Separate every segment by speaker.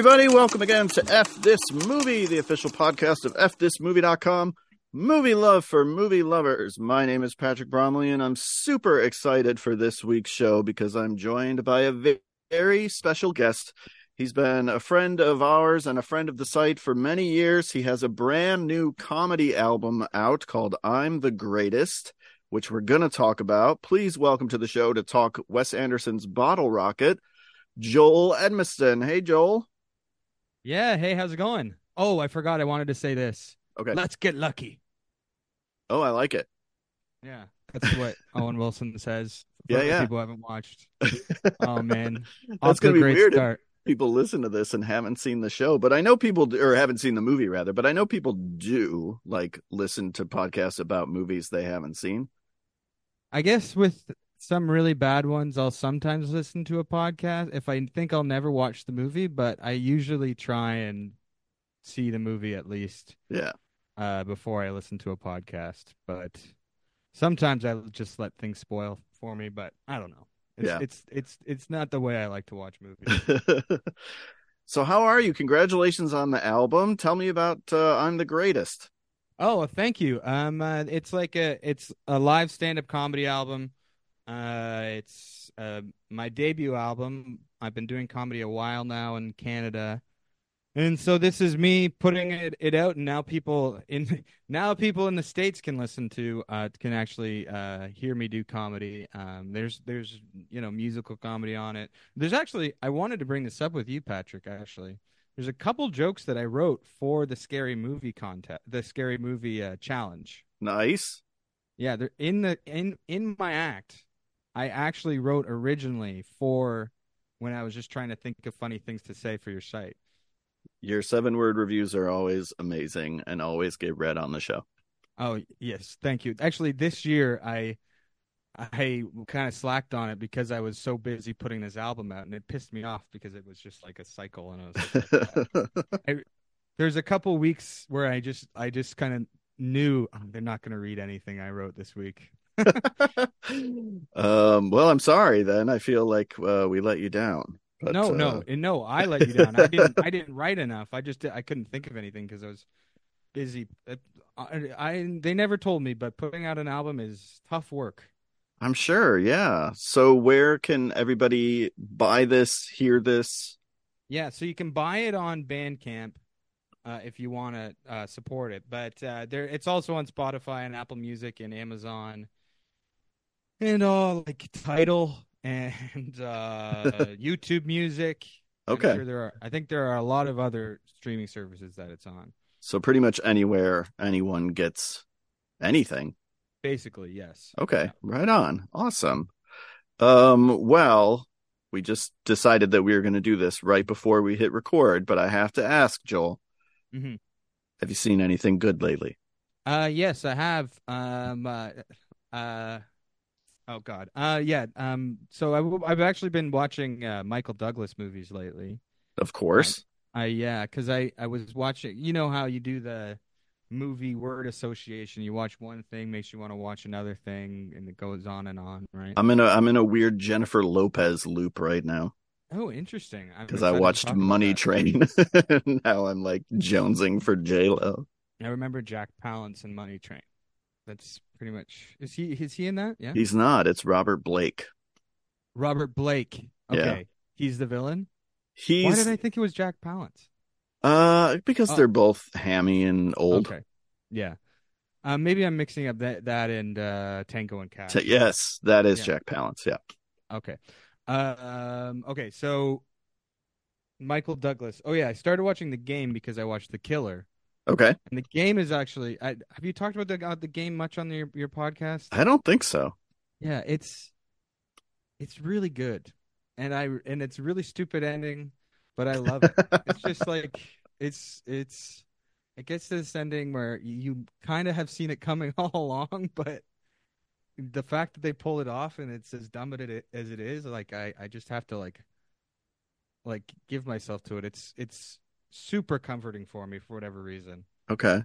Speaker 1: Everybody, welcome again to F This Movie, the official podcast of FThisMovie.com. Movie love for movie lovers. My name is Patrick Bromley, and I'm super excited for this week's show because I'm joined by a very special guest. He's been a friend of ours and a friend of the site for many years. He has a brand new comedy album out called I'm the Greatest, which we're going to talk about. Please welcome to the show to talk Wes Anderson's Bottle Rocket, Joel Edmiston. Hey, Joel.
Speaker 2: Yeah. Hey, how's it going? Oh, I forgot. I wanted to say this.
Speaker 1: Okay.
Speaker 2: Let's get lucky.
Speaker 1: Oh, I like it.
Speaker 2: Yeah. That's what Owen Wilson says. for
Speaker 1: Yeah, yeah.
Speaker 2: People haven't watched. Oh man,
Speaker 1: That's gonna be weird if-
Speaker 2: start.
Speaker 1: People listen to this and haven't seen the show, but I know people, do- or haven't seen the movie rather, but I know people do like listen to podcasts about movies they haven't seen.
Speaker 2: I guess with some really bad ones, I'll sometimes listen to a podcast if I think I'll never watch the movie, but I usually try and see the movie at least
Speaker 1: Yeah.
Speaker 2: uh, before I listen to a podcast. But sometimes I just let things spoil for me. But I don't know. It's,
Speaker 1: Yeah.
Speaker 2: it's it's it's not the way I like to watch movies.
Speaker 1: so, how are you? Congratulations on the album. Tell me about uh, I'm the Greatest.
Speaker 2: Oh, thank you. Um, uh, it's like a it's a live stand-up comedy album. Uh, it's uh my debut album. I've been doing comedy a while now in Canada, and so this is me putting it, it out, and now people in now people in the states can listen to uh can actually uh hear me do comedy. Um, there's there's you know musical comedy on it. There's actually I wanted to bring this up with you, Patrick. Actually, there's a couple jokes that I wrote for the scary movie contest, the scary movie uh, challenge.
Speaker 1: Nice.
Speaker 2: Yeah, they're in the in in my act. I actually wrote originally for when I was just trying to think of funny things to say for your site.
Speaker 1: Your seven word reviews are always amazing and always get read on the show.
Speaker 2: Oh yes, thank you. Actually, this year I I kind of slacked on it because I was so busy putting this album out, and it pissed me off because it was just like a cycle, and I was like, there's a couple weeks where I just I just kind of knew oh, they're not going to read anything I wrote this week.
Speaker 1: um, well, I'm sorry then. I feel like uh, we let you down. But,
Speaker 2: no,
Speaker 1: uh,
Speaker 2: no, and no, I let you down. I didn't I didn't write enough. I just I couldn't think of anything because I was busy. Uh, I, I they never told me, but putting out an album is tough work.
Speaker 1: I'm sure. Yeah. So, where can everybody buy this, hear this?
Speaker 2: Yeah, so you can buy it on Bandcamp uh, if you want to uh, support it, but uh, there it's also on Spotify and Apple Music and Amazon and all like Tidal and uh, YouTube Music.
Speaker 1: Okay.
Speaker 2: sure there are. I think there are a lot of other streaming services that it's on.
Speaker 1: So, pretty much anywhere anyone gets anything.
Speaker 2: Basically, yes.
Speaker 1: Okay. Right on. Awesome. Um, well, we just decided that we were going to do this right before we hit record, but I have to ask, Joel,
Speaker 2: hmm
Speaker 1: have you seen anything good lately?
Speaker 2: Uh, yes, I have. Um, uh, uh, oh God. Uh, yeah. Um, so I, I've actually been watching uh, Michael Douglas movies lately.
Speaker 1: Of course.
Speaker 2: I yeah, because I I was watching. You know how you do the movie word association. You watch one thing, makes you want to watch another thing, and it goes on and on, right?
Speaker 1: I'm in a I'm in a weird Jennifer Lopez loop right now
Speaker 2: oh, interesting. I'm
Speaker 1: because I watched Money. Train. now I'm like jonesing for J Lo.
Speaker 2: I remember Jack Palance in Money Train. That's pretty much. Is he is he in that? Yeah.
Speaker 1: He's not. It's Robert Blake.
Speaker 2: Robert Blake.
Speaker 1: Yeah.
Speaker 2: Okay, he's the villain.
Speaker 1: He's Why
Speaker 2: did I think it was Jack Palance?
Speaker 1: uh because
Speaker 2: Oh.
Speaker 1: they're both hammy and old.
Speaker 2: Okay. Yeah. Uh, maybe I'm mixing up that that and uh, Tango and Cash.
Speaker 1: Yes, that is
Speaker 2: Yeah.
Speaker 1: Jack Palance. Yeah.
Speaker 2: Okay. Uh, um. Okay. So, Michael Douglas. Oh yeah, I started watching the game because I watched The Killer,
Speaker 1: Okay.
Speaker 2: and the game is actually. I, have you talked about the uh, the game much on your your podcast?
Speaker 1: I don't think so.
Speaker 2: Yeah, it's it's really good, and I and it's really stupid ending, but I love it. it's just like it's it's it gets to this ending where you, kind of have seen it coming all along, but the fact that they pull it off and it's as dumb as it as it is, like I I just have to like like give myself to it. It's it's super comforting for me for whatever reason.
Speaker 1: Okay.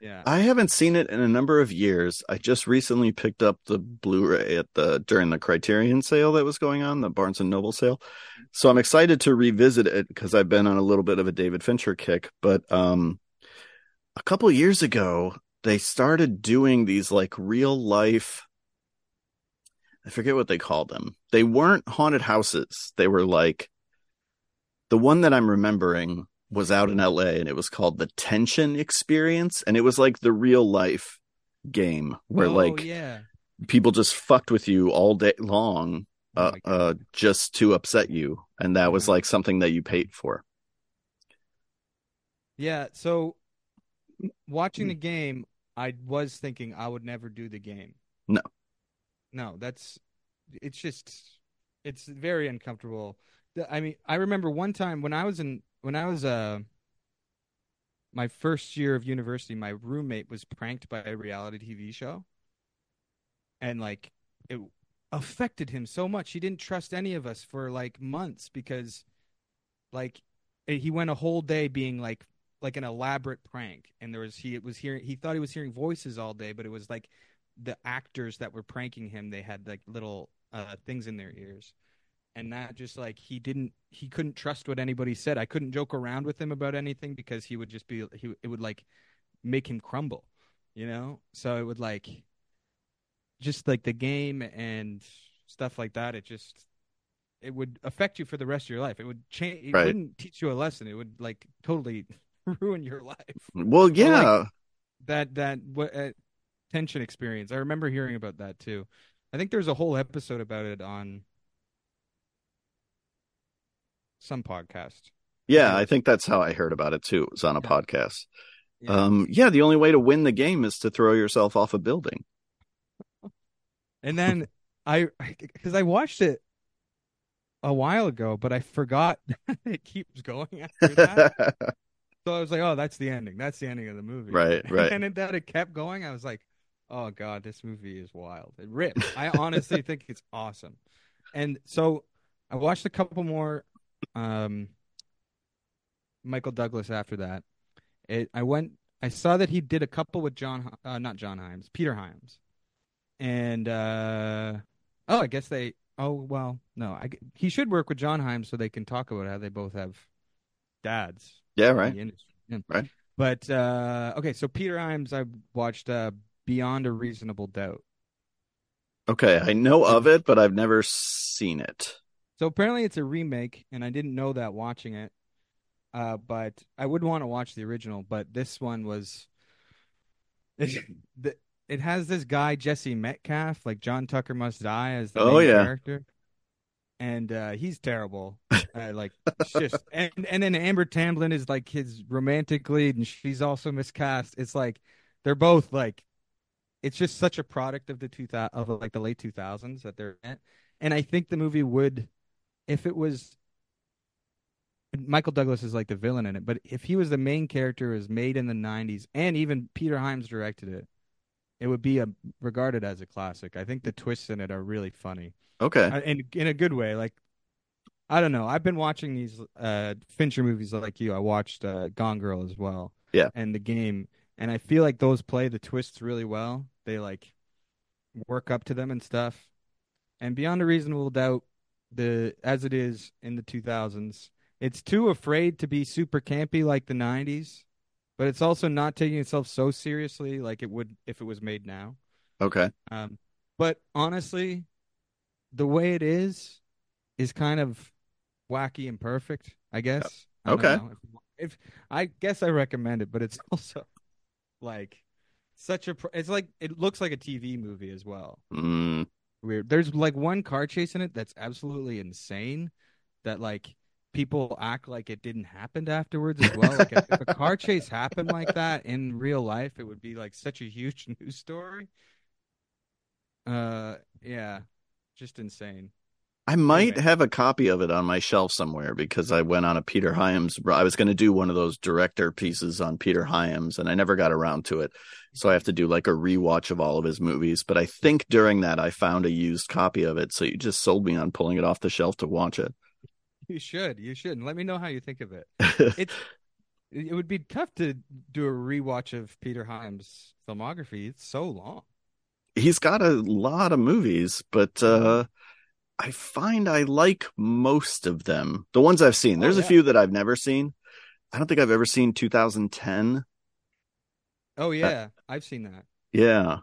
Speaker 2: Yeah.
Speaker 1: I haven't seen it in a number of years. I just recently picked up the Blu-ray at the during the Criterion sale that was going on, the Barnes and Noble sale. So I'm excited to revisit it because I've been on a little bit of a David Fincher kick. But um, a couple years ago, they started doing these like real life. I forget what they called them. They weren't haunted houses. They were like the one that I'm remembering was out in LA and it was called the Tension Experience. And it was like the real life game where
Speaker 2: oh,
Speaker 1: like
Speaker 2: yeah.
Speaker 1: people just fucked with you all day long
Speaker 2: Oh
Speaker 1: uh,
Speaker 2: my God.
Speaker 1: uh, just to upset you. And that was like something that you paid for.
Speaker 2: Yeah, so watching the game, I was thinking I would never do the game.
Speaker 1: No.
Speaker 2: No, that's it's just it's very uncomfortable. I mean, I remember one time when I was in when I was uh my first year of university, my roommate was pranked by a reality TV show. And like it affected him so much. He didn't trust any of us for like months because like he went a whole day being like like an elaborate prank and there was he it was hearing he thought he was hearing voices all day but it was like the actors that were pranking him they had like little uh things in their ears and that just like he didn't he couldn't trust what anybody said i couldn't joke around with him about anything because he would just be he it would like make him crumble you know so it would like just like the game and stuff like that it just it would affect you for the rest of your life it would change it
Speaker 1: Right.
Speaker 2: wouldn't teach you a lesson it would like totally ruin your life
Speaker 1: Well, yeah.
Speaker 2: that that what uh, tension experience. I remember hearing about that too. I think there's a whole episode about it on some podcast.
Speaker 1: yeah, I think that's how I heard about it too. It was on a
Speaker 2: Yeah.
Speaker 1: podcast.
Speaker 2: Yeah.
Speaker 1: Um, yeah, the only way to win the game is to throw yourself off a building.
Speaker 2: and then I because I watched it a while ago, but I forgot it keeps going after that. so I was like, oh, that's the ending. That's the ending of the movie.
Speaker 1: Right, right.
Speaker 2: And that it kept going. I was like, oh god, this movie is wild. It rips. I honestly think it's awesome. And so I watched a couple more um Michael Douglas after that. It I went I saw that he did a couple with John uh, not John Hyams, Peter Hyams. And uh oh, I guess they oh well, no. I he should work with John Hyams so they can talk about how they both have dads
Speaker 1: yeah, right.
Speaker 2: Yeah.
Speaker 1: Right.
Speaker 2: But uh okay, so Peter Hyams I watched uh Beyond a Reasonable Doubt.
Speaker 1: Okay, I know of it, but I've never seen it.
Speaker 2: So apparently it's a remake, and I didn't know that watching it. Uh, but I would want to watch the original. But this one was, it, the, it has this guy Jesse Metcalfe, like John Tucker Must Die, as the
Speaker 1: Oh,
Speaker 2: main
Speaker 1: yeah.
Speaker 2: character, and uh, he's terrible. uh, like just, and and then Amber Tamblyn is like his romantic lead, and she's also miscast. It's like they're both like, it's just such a product of the two thousand of like the late two thousands that they're in. And I think the movie would if it was Michael Douglas is like the villain in it, but if he was the main character, was made in the '90s, and even Peter Hyams directed it, it would be a, regarded as a classic. I think the twists in it are really funny,
Speaker 1: Okay.
Speaker 2: uh, in in a good way. Like, I don't know. I've been watching these uh, Fincher movies like you. I watched uh, Gone Girl as well,
Speaker 1: Yeah.
Speaker 2: and The Game, and I feel like those play the twists really well. They like work up to them and stuff. And Beyond a Reasonable Doubt, the as it is in the 2000s, it's too afraid to be super campy like the 90s, but it's also not taking itself so seriously like it would if it was made now.
Speaker 1: Okay.
Speaker 2: Um, but honestly, the way it is is kind of wacky and perfect, I guess. I
Speaker 1: Okay.
Speaker 2: If, if I guess I recommend it, but it's also like such a it's like it looks like a TV movie as well.
Speaker 1: Mm,
Speaker 2: Weird. There's like one car chase in it that's absolutely insane that like people act like it didn't happen afterwards as well. Like if, if a car chase happened like that in real life, it would be like such a huge news story. Uh yeah. Just insane.
Speaker 1: I might
Speaker 2: Anyway.
Speaker 1: have a copy of it on my shelf somewhere because I went on a Peter Hyams. I was going to do one of those director pieces on Peter Hyams, and I never got around to it. So I have to do like a rewatch of all of his movies. But I think during that I found a used copy of it. So you just sold me on pulling it off the shelf to watch it.
Speaker 2: You should. You should. Let me know how you think of it. It's it would be tough to do a rewatch of Peter Hyams' filmography. It's so long.
Speaker 1: He's got a lot of movies, but uh I find I like most of them. The ones I've seen.
Speaker 2: Oh,
Speaker 1: There's a few that I've never seen. I don't think I've ever seen 2010.
Speaker 2: Oh yeah, I've seen that.
Speaker 1: Yeah.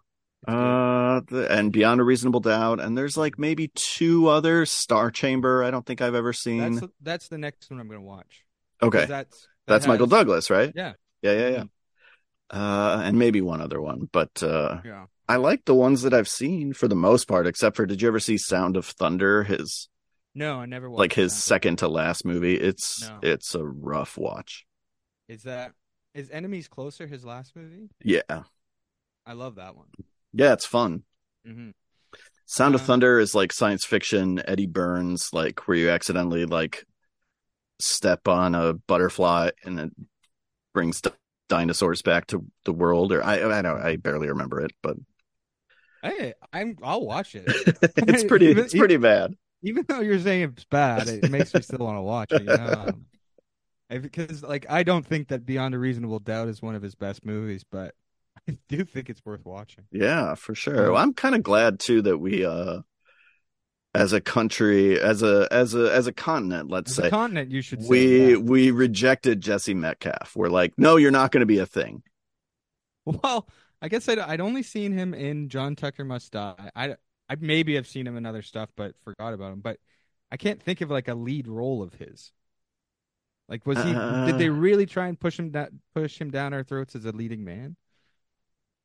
Speaker 1: Uh the, and Beyond a Reasonable Doubt and there's like maybe two other Star Chamber, I don't think I've ever seen.
Speaker 2: that's that's the next one I'm going to watch.
Speaker 1: okay.
Speaker 2: that's that
Speaker 1: That's Michael Douglas, right?
Speaker 2: Yeah,
Speaker 1: Yeah, yeah, yeah. Uh and maybe one other one, but uh
Speaker 2: yeah.
Speaker 1: I like the ones that I've seen for the most part, except for did you ever see Sound of Thunder? His
Speaker 2: No, I never watched.
Speaker 1: like his
Speaker 2: that.
Speaker 1: second to last movie. It's
Speaker 2: No.
Speaker 1: it's a rough watch.
Speaker 2: Is that is Enemies Closer his last movie?
Speaker 1: Yeah.
Speaker 2: I love that one.
Speaker 1: Yeah, it's fun.
Speaker 2: hmm
Speaker 1: Sound of
Speaker 2: Um,
Speaker 1: Thunder is like science fiction, Eddie Burns, like where you accidentally like step on a butterfly and it brings di- dinosaurs back to the world. Or I I don't I barely remember it, but
Speaker 2: Hey, I'm. I'll watch it.
Speaker 1: it's pretty it's pretty bad.
Speaker 2: Even though you're saying it's bad, it makes me still want to watch it. You know? Um, because like I don't think that Beyond a Reasonable Doubt is one of his best movies, but I do think it's worth watching.
Speaker 1: Yeah, for sure. Well, I'm kind of glad too that we uh as a country, as a as a as a continent, let's
Speaker 2: As
Speaker 1: say
Speaker 2: continent, you should
Speaker 1: we
Speaker 2: yeah.
Speaker 1: we rejected Jesse Metcalfe. We're like, no, you're not going to be a thing.
Speaker 2: Well, I guess I'd, I'd only seen him in John Tucker Must Die. I, I maybe have seen him in other stuff, but forgot about him. But I can't think of like a lead role of his. Like, was he? did they
Speaker 1: Uh.
Speaker 2: really try and push him down, push him down our throats as a leading man?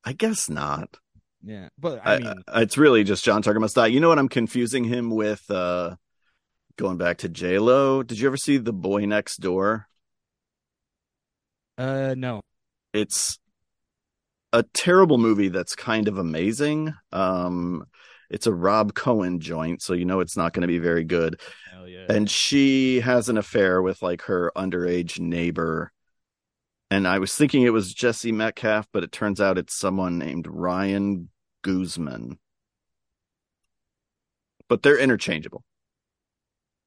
Speaker 1: I guess not.
Speaker 2: Yeah, but I
Speaker 1: I,
Speaker 2: mean,
Speaker 1: I- it's really just John Tucker Must Die. You know what? I'm confusing him with uh going back to J Lo. Did you ever see The Boy Next Door?
Speaker 2: uh, no.
Speaker 1: It's a terrible movie that's kind of amazing. Um, it's a Rob Cohen joint, so you know it's not going to be very good.
Speaker 2: Yeah.
Speaker 1: and she has an affair with like her underage neighbor and i was thinking it was jesse metcalfe but it turns out it's someone named ryan guzman but they're interchangeable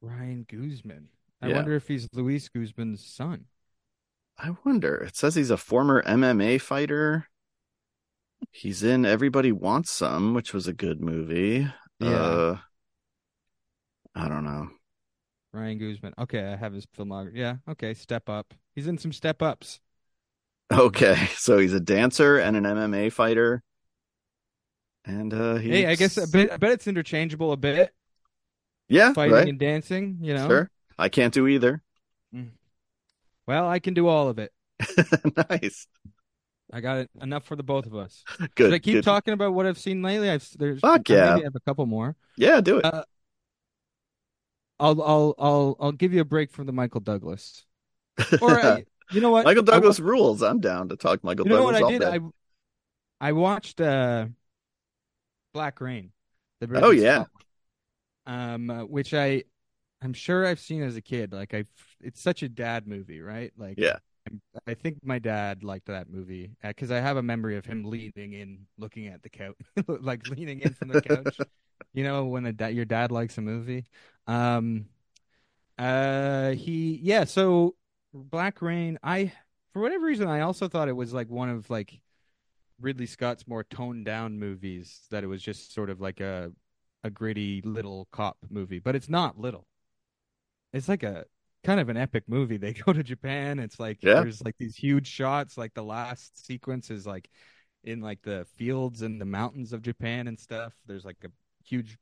Speaker 2: Ryan Guzman. I
Speaker 1: Yeah.
Speaker 2: wonder if he's Luis Guzman's son.
Speaker 1: i wonder it says he's a former mma fighter he's in everybody wants some which was a good movie
Speaker 2: Yeah.
Speaker 1: uh i don't know
Speaker 2: Ryan Guzman. Okay, I have his filmography. Yeah. Okay, Step Up. He's in some Step Ups.
Speaker 1: okay so he's a dancer and an mma fighter and uh he's...
Speaker 2: Hey, I guess I bet, I bet it's interchangeable a bit.
Speaker 1: yeah
Speaker 2: Fighting
Speaker 1: right
Speaker 2: and dancing. You know.
Speaker 1: Sure. I can't do either.
Speaker 2: Well, I can do all of it.
Speaker 1: nice.
Speaker 2: I got it enough for the both of us.
Speaker 1: Good.
Speaker 2: Should I keep
Speaker 1: good.
Speaker 2: talking about what I've seen lately? I've there's
Speaker 1: Fuck yeah.
Speaker 2: maybe have a couple more.
Speaker 1: Yeah, do it.
Speaker 2: Uh, I'll I'll I'll I'll give you a break from the Michael Douglas. Or uh, you know what?
Speaker 1: Michael
Speaker 2: I
Speaker 1: Douglas rules. I'm down to talk Michael
Speaker 2: you know
Speaker 1: Douglas
Speaker 2: what I
Speaker 1: all
Speaker 2: did?
Speaker 1: day.
Speaker 2: I I watched uh Black Rain. The
Speaker 1: Oh, yeah.
Speaker 2: Um, uh, which I I'm sure I've seen as a kid. Like I, it's such a dad movie, right? Like
Speaker 1: Yeah.
Speaker 2: I think my dad liked that movie because I have a memory of him leaning in, looking at the couch, like leaning in from the couch. you know, when a da- your dad likes a movie. Um, uh, he yeah. So Black Rain, I for whatever reason, I also thought it was like one of like Ridley Scott's more toned down movies. That it was just sort of like a a gritty little cop movie, but it's not little. It's like a kind of an epic movie. They go to Japan. It's like
Speaker 1: Yeah.
Speaker 2: there's like these huge shots. Like the last sequence is like in like the fields and the mountains of Japan and stuff. There's like a huge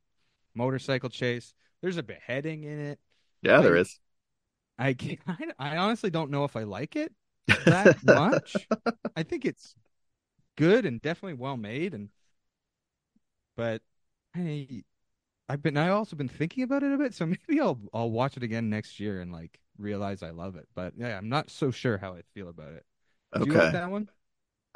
Speaker 2: motorcycle chase. There's a beheading in it.
Speaker 1: yeah, there
Speaker 2: I- I can't, I honestly don't know if I like it that much. I think it's good and definitely well made and but I I've been I also been thinking about it a bit, so maybe I'll I'll watch it again next year and like realize I love it. But yeah, I'm not so sure how I feel about it. Did you like
Speaker 1: Okay.
Speaker 2: that one?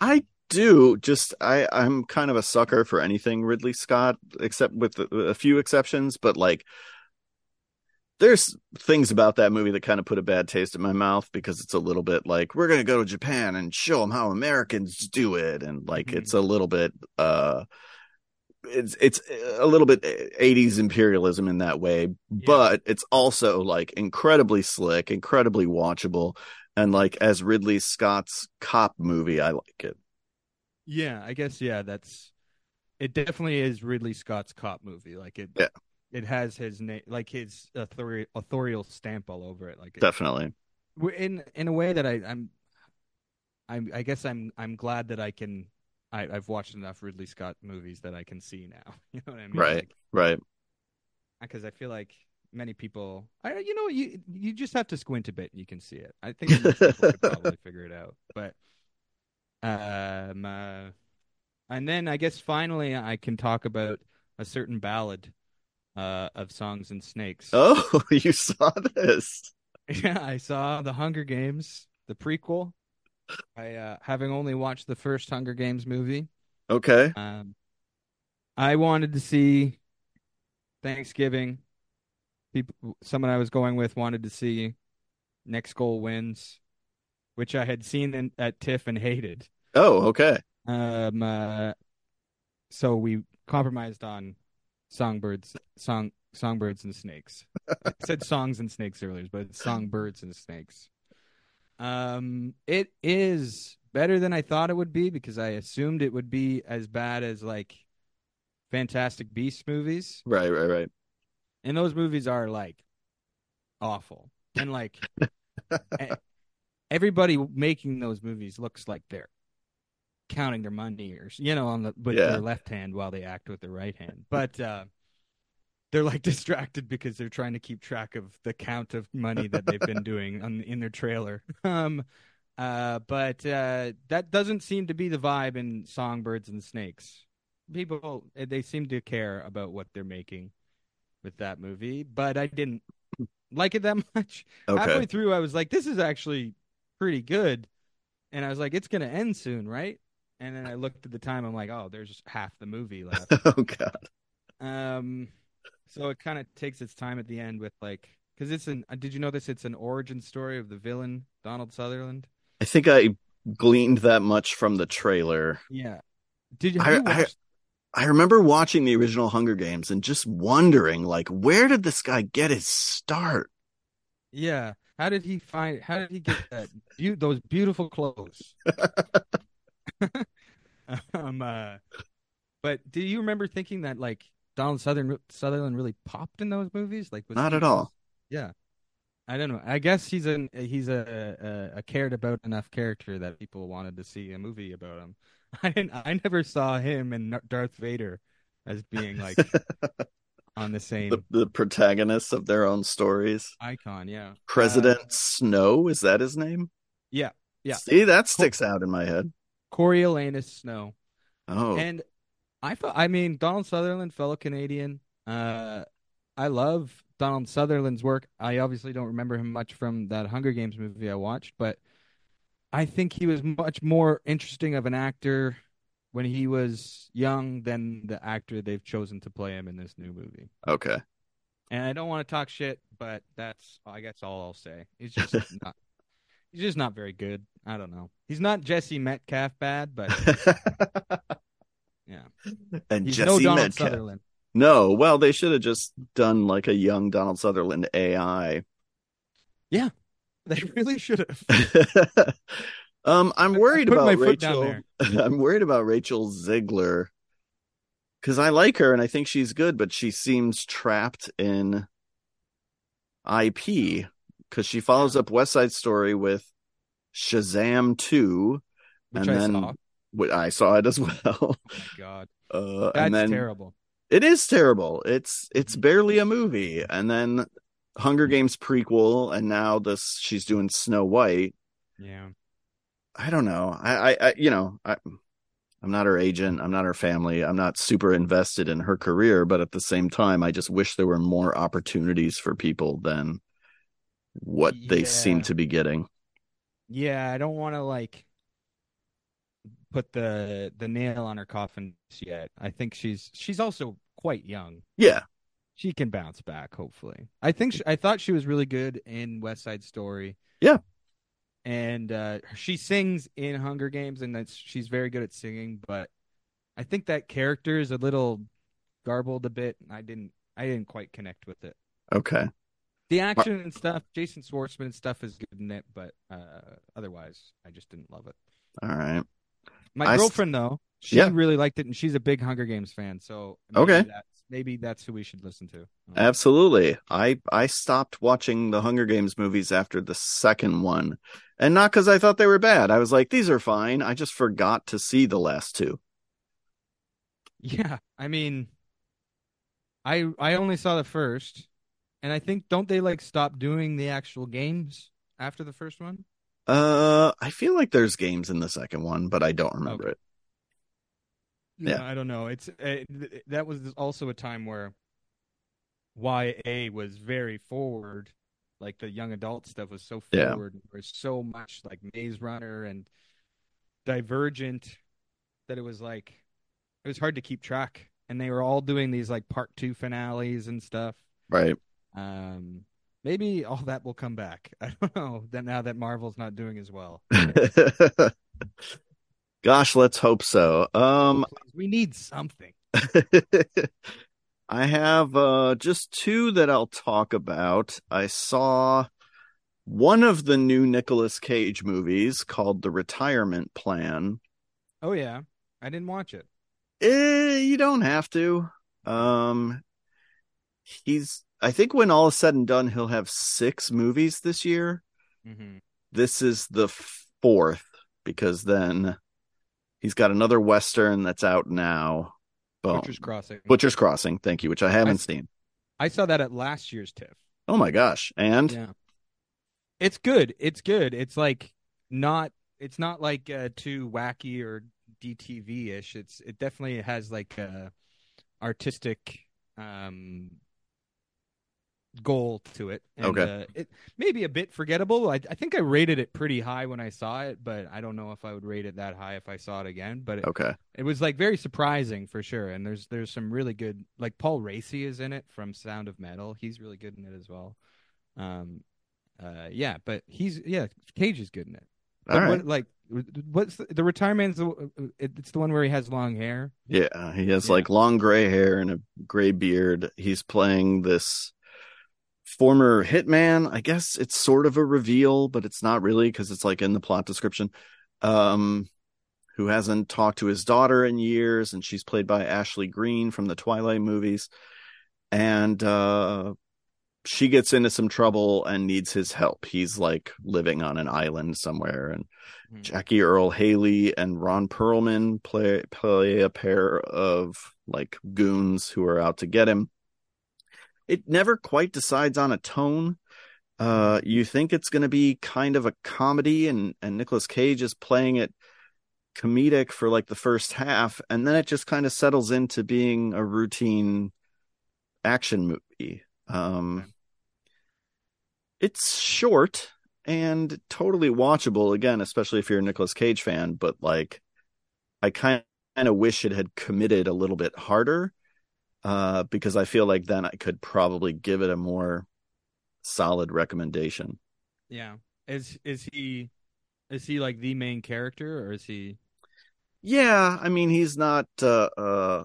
Speaker 1: I do. Just I I'm kind of a sucker for anything Ridley Scott, except with a, few exceptions. But like, there's things about that movie that kind of put a bad taste in my mouth because it's a little bit like we're gonna go to Japan and show them how Americans do it, and like
Speaker 2: Mhm.
Speaker 1: it's a little bit uh. It's it's a little bit 80s imperialism in that way, but it's also like incredibly slick, incredibly watchable. And like as Ridley Scott's cop movie, I like it.
Speaker 2: Yeah, I guess yeah, that's it. Definitely is Ridley Scott's cop movie. Like it,
Speaker 1: Yeah.
Speaker 2: it has his name, like his authori- authorial stamp all over it. Like it,
Speaker 1: Definitely.
Speaker 2: in in a way that I, I'm, I'm, I guess I'm, I'm glad that I can. I, I've watched enough Ridley Scott movies that I can see now. You know what I mean?
Speaker 1: Right.
Speaker 2: Like,
Speaker 1: Right.
Speaker 2: because I feel like many people, I you know you you just have to squint a bit and you can see it. I think most people could probably figure it out. But um, uh, and then I guess finally I can talk about a certain ballad uh, of songs and snakes.
Speaker 1: Oh, you saw this.
Speaker 2: Yeah, I saw the Hunger Games, the prequel. I uh, having only watched the first Hunger Games movie.
Speaker 1: Okay.
Speaker 2: Um, I wanted to see Thanksgiving. People, someone I was going with wanted to see Next Goal Wins, which I had seen in, at TIFF and hated.
Speaker 1: Oh, okay.
Speaker 2: Um, uh, so we compromised on songbirds, song, songbirds and snakes. I said songs and snakes earlier, but it's songbirds and snakes. Um, it is better than I thought it would be because I assumed it would be as bad as like Fantastic Beasts movies,
Speaker 1: Right, right, right.
Speaker 2: and those movies are like awful, and like everybody making those movies looks like they're counting their money or you know on the with
Speaker 1: Yeah.
Speaker 2: their left hand while they act with their right hand, but. uh they're like distracted because they're trying to keep track of the count of money that they've been doing on in their trailer. Um, uh, but uh, that doesn't seem to be the vibe in Songbirds and Snakes. People they seem to care about what they're making with that movie, but I didn't like it that much.
Speaker 1: Okay.
Speaker 2: Halfway through, I was like, "This is actually pretty good," and I was like, "It's gonna end soon, right?" And then I looked at the time. I'm like, "Oh, there's half the movie left."
Speaker 1: Oh god.
Speaker 2: Um, so it kind of takes its time at the end with like, because it's an. uh, Did you know this? It's an origin story of the villain Donald Sutherland.
Speaker 1: I think I gleaned that much from the trailer.
Speaker 2: Yeah. Did you?
Speaker 1: I- I- I remember watching the original Hunger Games and just wondering, like, where did this guy get his start?
Speaker 2: Yeah. How did he find? How did he get that? beau- those beautiful clothes. um. Uh, but do you remember thinking that like Donald Southern Sutherland really popped in those movies? Like, was
Speaker 1: Not
Speaker 2: he
Speaker 1: at all.
Speaker 2: Yeah. I don't know. I guess he's an he's a, a a cared about enough character that people wanted to see a movie about him. I didn't. I never saw him and Darth Vader as being like on the same
Speaker 1: The, the protagonists of their own stories.
Speaker 2: icon. Yeah.
Speaker 1: President
Speaker 2: Uh,
Speaker 1: Snow, is that his name?
Speaker 2: yeah. Yeah.
Speaker 1: See, that sticks out in my head.
Speaker 2: Coriolanus Snow.
Speaker 1: Oh,
Speaker 2: And I felt, I mean, Donald Sutherland, fellow Canadian. Uh, I love Donald Sutherland's work. I obviously don't remember him much from that Hunger Games movie I watched, but I think he was much more interesting of an actor when he was young than the actor they've chosen to play him in this new movie.
Speaker 1: okay.
Speaker 2: And I don't want to talk shit, but that's I guess all I'll say. He's just not. He's just not very good. I don't know. He's not Jesse Metcalfe bad, but yeah,
Speaker 1: and
Speaker 2: he's
Speaker 1: Jesse
Speaker 2: no Donald
Speaker 1: Metcalfe.
Speaker 2: Sutherland.
Speaker 1: No, well, they should have just done like a young Donald Sutherland AI.
Speaker 2: Yeah, they really should have.
Speaker 1: um, I'm worried about
Speaker 2: my foot down
Speaker 1: Rachel. I'm worried about Rachel Zegler because I like her and I think she's good, but she seems trapped in IP because she follows up West Side Story with Shazam 2,
Speaker 2: Which
Speaker 1: and
Speaker 2: I
Speaker 1: then
Speaker 2: saw.
Speaker 1: I saw it as well.
Speaker 2: Oh my god,
Speaker 1: Uh,
Speaker 2: that's
Speaker 1: and then
Speaker 2: terrible.
Speaker 1: it is terrible. It's it's barely a movie, and then Hunger Games prequel, and now this she's doing Snow White.
Speaker 2: Yeah,
Speaker 1: I don't know. I, I, I you know, I, I'm not her agent. I'm not her family. I'm not super invested in her career, but at the same time, I just wish there were more opportunities for people than what they seem to be getting.
Speaker 2: yeah. I don't want to like put the the nail on her coffin yet. I think she's she's also quite young.
Speaker 1: Yeah,
Speaker 2: She can bounce back, hopefully. I think she, I thought she was really good in West Side Story.
Speaker 1: Yeah.
Speaker 2: and uh, she sings in Hunger Games, and that's she's very good at singing. But I think that character is a little garbled a bit. and I didn't I didn't quite connect with it.
Speaker 1: okay.
Speaker 2: The action and stuff, Jason Schwartzman and stuff is good in it, but uh, otherwise, I just didn't love it.
Speaker 1: All right.
Speaker 2: My
Speaker 1: I
Speaker 2: girlfriend, though, she
Speaker 1: Yeah.
Speaker 2: really liked it, and she's a big Hunger Games fan. So maybe
Speaker 1: Okay.
Speaker 2: that's, maybe that's who we should listen to.
Speaker 1: Uh, Absolutely. I I stopped watching the Hunger Games movies after the second one. And not because I thought they were bad. I was like, these are fine. I just forgot to see the last two.
Speaker 2: Yeah, I mean, I I only saw the first, and I think don't they like stop doing the actual games after the first one?
Speaker 1: Uh I feel like there's games in the second one, but I don't remember
Speaker 2: Okay.
Speaker 1: it. Yeah.
Speaker 2: I don't know. It's uh, th- that was also a time where YA was very forward. Like the young adult stuff was so forward. There was so much like Maze Runner and Divergent that it was like it was hard to keep track. And they were all doing these like part two finales and stuff.
Speaker 1: Right.
Speaker 2: Um, maybe all that will come back. I don't know. That now that Marvel's not doing as well,
Speaker 1: Gosh, let's hope so. Um
Speaker 2: we need something.
Speaker 1: I have uh just two that I'll talk about. I saw one of the new Nicolas Cage movies called The Retirement Plan.
Speaker 2: Oh yeah, I didn't watch it.
Speaker 1: Eh, you don't have to. Um he's I think when all is said and done he'll have 6 movies this year.
Speaker 2: hmm
Speaker 1: This is the fourth because then he's got another western that's out now. Boom.
Speaker 2: Butcher's Crossing.
Speaker 1: Butcher's Crossing, thank you, which I haven't
Speaker 2: I-
Speaker 1: seen.
Speaker 2: I saw that at last year's TIFF.
Speaker 1: Oh my gosh. And
Speaker 2: Yeah, it's good. It's good. It's like not. It's not like uh, too wacky or DTV ish. It's it definitely has like a artistic um goal to it. And,
Speaker 1: Okay.
Speaker 2: Uh, it may be a bit forgettable. I, I think I rated it pretty high when I saw it, but I don't know if I would rate it that high if I saw it again. But it,
Speaker 1: okay.
Speaker 2: it was like very surprising for sure. And there's there's some really good like Paul Raci is in it from Sound of Metal. He's really good in it as well. Um, uh, yeah, but he's yeah, Cage is good in it.
Speaker 1: All right.
Speaker 2: what, like, what's the, the retirement's the it's the one where he has long hair.
Speaker 1: Yeah, he has
Speaker 2: Yeah.
Speaker 1: like long gray hair and a gray beard. He's playing this former hitman. I guess it's sort of a reveal, but it's not really because it's like in the plot description. Um, who hasn't talked to his daughter in years, and she's played by Ashley Greene from the Twilight movies. And uh, she gets into some trouble and needs his help. He's like living on an island somewhere, and
Speaker 2: Hmm.
Speaker 1: Jackie Earle Haley and Ron Perlman play play a pair of like goons who are out to get him. It never quite decides on a tone. Uh, you think it's going to be kind of a comedy, and and Nicolas Cage is playing it comedic for like the first half, and then it just kind of settles into being a routine action movie. Um, it's short and totally watchable again, especially if you're a Nicolas Cage fan. But like, I kind of wish it had committed a little bit harder, uh, because I feel like then I could probably give it a more solid recommendation.
Speaker 2: Yeah, is is he is he like the main character or is he?
Speaker 1: Yeah, I mean he's not uh uh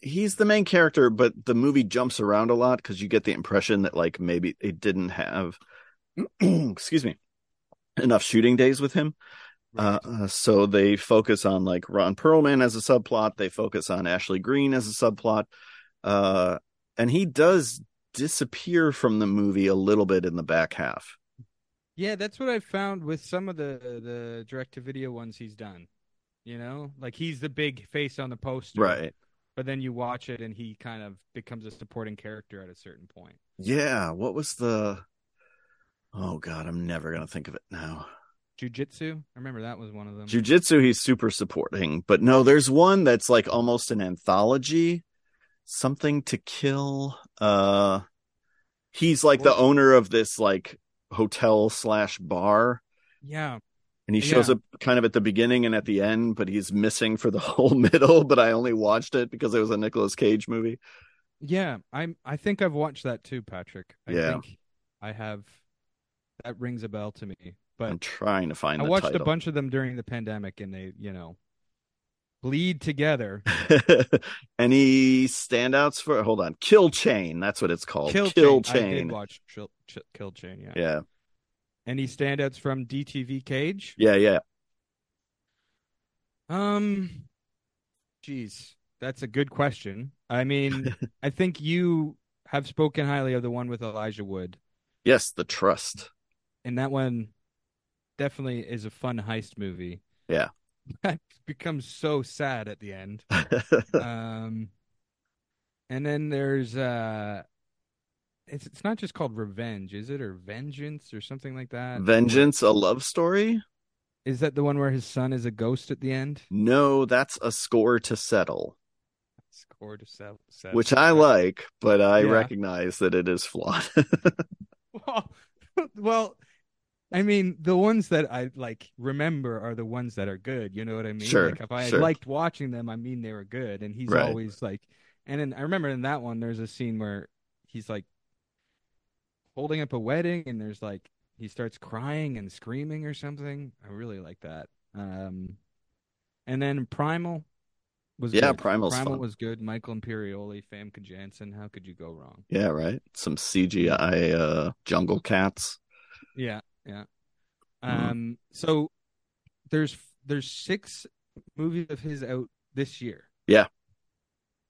Speaker 1: he's the main character, but the movie jumps around a lot because you get the impression that like maybe it didn't have excuse me enough shooting days with him. Uh, uh, so they focus on like Ron Perlman as a subplot. They focus on Ashley Greene as a subplot. Uh, and he does disappear from the movie a little bit in the back half.
Speaker 2: Yeah, that's what I found with some of the the direct to video ones he's done. You know, like he's the big face on the poster,
Speaker 1: Right.
Speaker 2: But then you watch it and he kind of becomes a supporting character at a certain point.
Speaker 1: Yeah. What was the, oh God, I'm never going to think of it now.
Speaker 2: Jiu Jitsu, I remember that was one of them.
Speaker 1: Jiu Jitsu, he's super supporting, but no, there's one that's like almost an anthology. Something to kill. Uh, he's like the owner of this like hotel slash bar,
Speaker 2: yeah,
Speaker 1: and he shows
Speaker 2: Yeah.
Speaker 1: up kind of at the beginning and at the end, but he's missing for the whole middle. But I only watched it because it was a Nicolas Cage movie.
Speaker 2: yeah. I'm. I think I've watched that too, Patrick. I
Speaker 1: Yeah.
Speaker 2: think I have. That rings a bell to me. But
Speaker 1: I'm trying to find.
Speaker 2: I watched
Speaker 1: title.
Speaker 2: a bunch of them during the pandemic, and they, you know, bleed together.
Speaker 1: Any standouts for? Hold on, Kill Chain. That's what it's called.
Speaker 2: Kill,
Speaker 1: Kill
Speaker 2: Chain. I did watch Kill, Kill Chain. Yeah.
Speaker 1: Yeah,
Speaker 2: Any standouts from DTV Cage?
Speaker 1: yeah, yeah.
Speaker 2: Um, geez, that's a good question. I mean, I think you have spoken highly of the one with Elijah Wood,
Speaker 1: Yes, The Trust.
Speaker 2: and that one definitely is a fun heist movie.
Speaker 1: Yeah.
Speaker 2: That becomes so sad at the end. um, and then there's uh, it's it's not just called Revenge, is it, or Vengeance, or something like that?
Speaker 1: Vengeance, a love story?
Speaker 2: Is that the one where his son is a ghost at the end?
Speaker 1: No, that's a score to settle,
Speaker 2: Score to seven, seven.
Speaker 1: which I like, but I
Speaker 2: Yeah.
Speaker 1: recognize that it is flawed.
Speaker 2: Well, well, I mean, the ones that I like remember are the ones that are good. You know what I mean?
Speaker 1: Sure,
Speaker 2: Like if I
Speaker 1: sure.
Speaker 2: liked watching them, I mean they were good. And he's
Speaker 1: Right.
Speaker 2: always like, and then I remember in that one, there's a scene where he's like holding up a wedding, and there's like he starts crying and screaming or something. I really like that. Um, and then Primal was
Speaker 1: Yeah,
Speaker 2: good.
Speaker 1: Primal's
Speaker 2: Primal
Speaker 1: fun.
Speaker 2: was good. Michael Imperioli, Famke Janssen. How could you go wrong?
Speaker 1: yeah, right. Some CGI uh, jungle cats.
Speaker 2: Yeah, yeah.
Speaker 1: Mhm.
Speaker 2: Um, so there's there's six movies of his out this year.
Speaker 1: Yeah.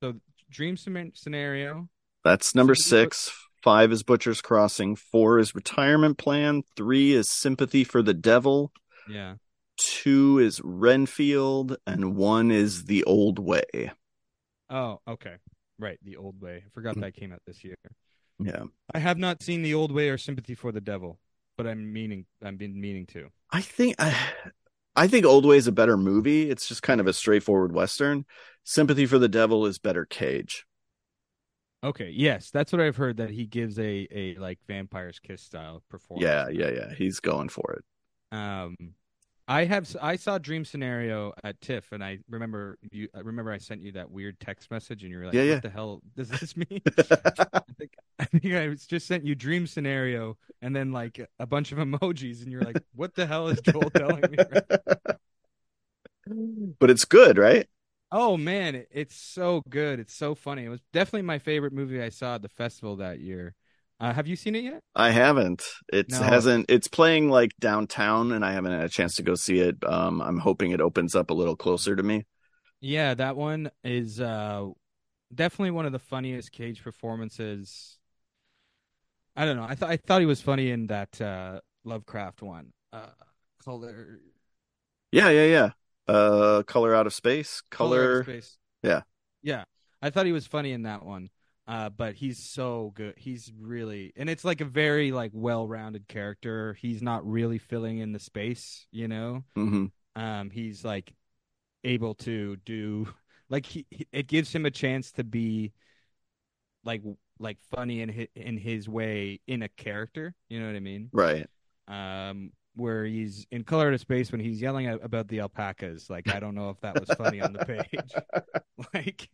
Speaker 2: So Dream Scenario.
Speaker 1: That's number six. Five is Butcher's Crossing. Four is Retirement Plan. Three is Sympathy for the Devil.
Speaker 2: Yeah.
Speaker 1: Two is Renfield, and one is The Old Way.
Speaker 2: Oh, okay. Right, The Old Way. I forgot that came out this year.
Speaker 1: Yeah,
Speaker 2: I have not seen The Old Way or Sympathy for the Devil, but I'm meaning I've been meaning to.
Speaker 1: I think I, I think Old Way is a better movie. It's just kind of a straightforward western. Sympathy for the Devil is better Cage.
Speaker 2: Okay, yes, that's what I've heard that he gives a a like Vampire's Kiss style performance.
Speaker 1: Yeah, yeah, yeah. He's going for it.
Speaker 2: Um, I have I saw Dream Scenario at TIFF, and I remember you. I remember I sent you that weird text message, and you were like,
Speaker 1: Yeah,
Speaker 2: "What
Speaker 1: yeah.
Speaker 2: the hell does this mean?" I think I think I just sent you Dream Scenario, and then like a bunch of emojis, and you're like, "What the hell is Joel telling me?"
Speaker 1: but it's good, right?
Speaker 2: Oh man, it's so good. It's so funny. It was definitely my favorite movie I saw at the festival that year. Uh, have you seen it yet?
Speaker 1: I haven't. It
Speaker 2: No.
Speaker 1: hasn't. It's playing like downtown, and I haven't had a chance to go see it. Um, I'm hoping it opens up a little closer to me.
Speaker 2: Yeah, that one is uh definitely one of the funniest Cage performances. I don't know. I thought I thought he was funny in that uh Lovecraft one. Uh color
Speaker 1: Yeah, yeah, yeah. Uh, color out of space.
Speaker 2: Color
Speaker 1: Color.
Speaker 2: of Space.
Speaker 1: Yeah.
Speaker 2: Yeah. I thought he was funny in that one. Uh but he's so good. He's really and it's like a very like well-rounded character. He's not really filling in the space, you know?
Speaker 1: hmm
Speaker 2: um he's like able to do like he, it gives him a chance to be like like funny in his, in his way in a character you know what i mean
Speaker 1: Right.
Speaker 2: um where he's in color to space when he's yelling at, about the alpacas like i don't know if that was funny on the page like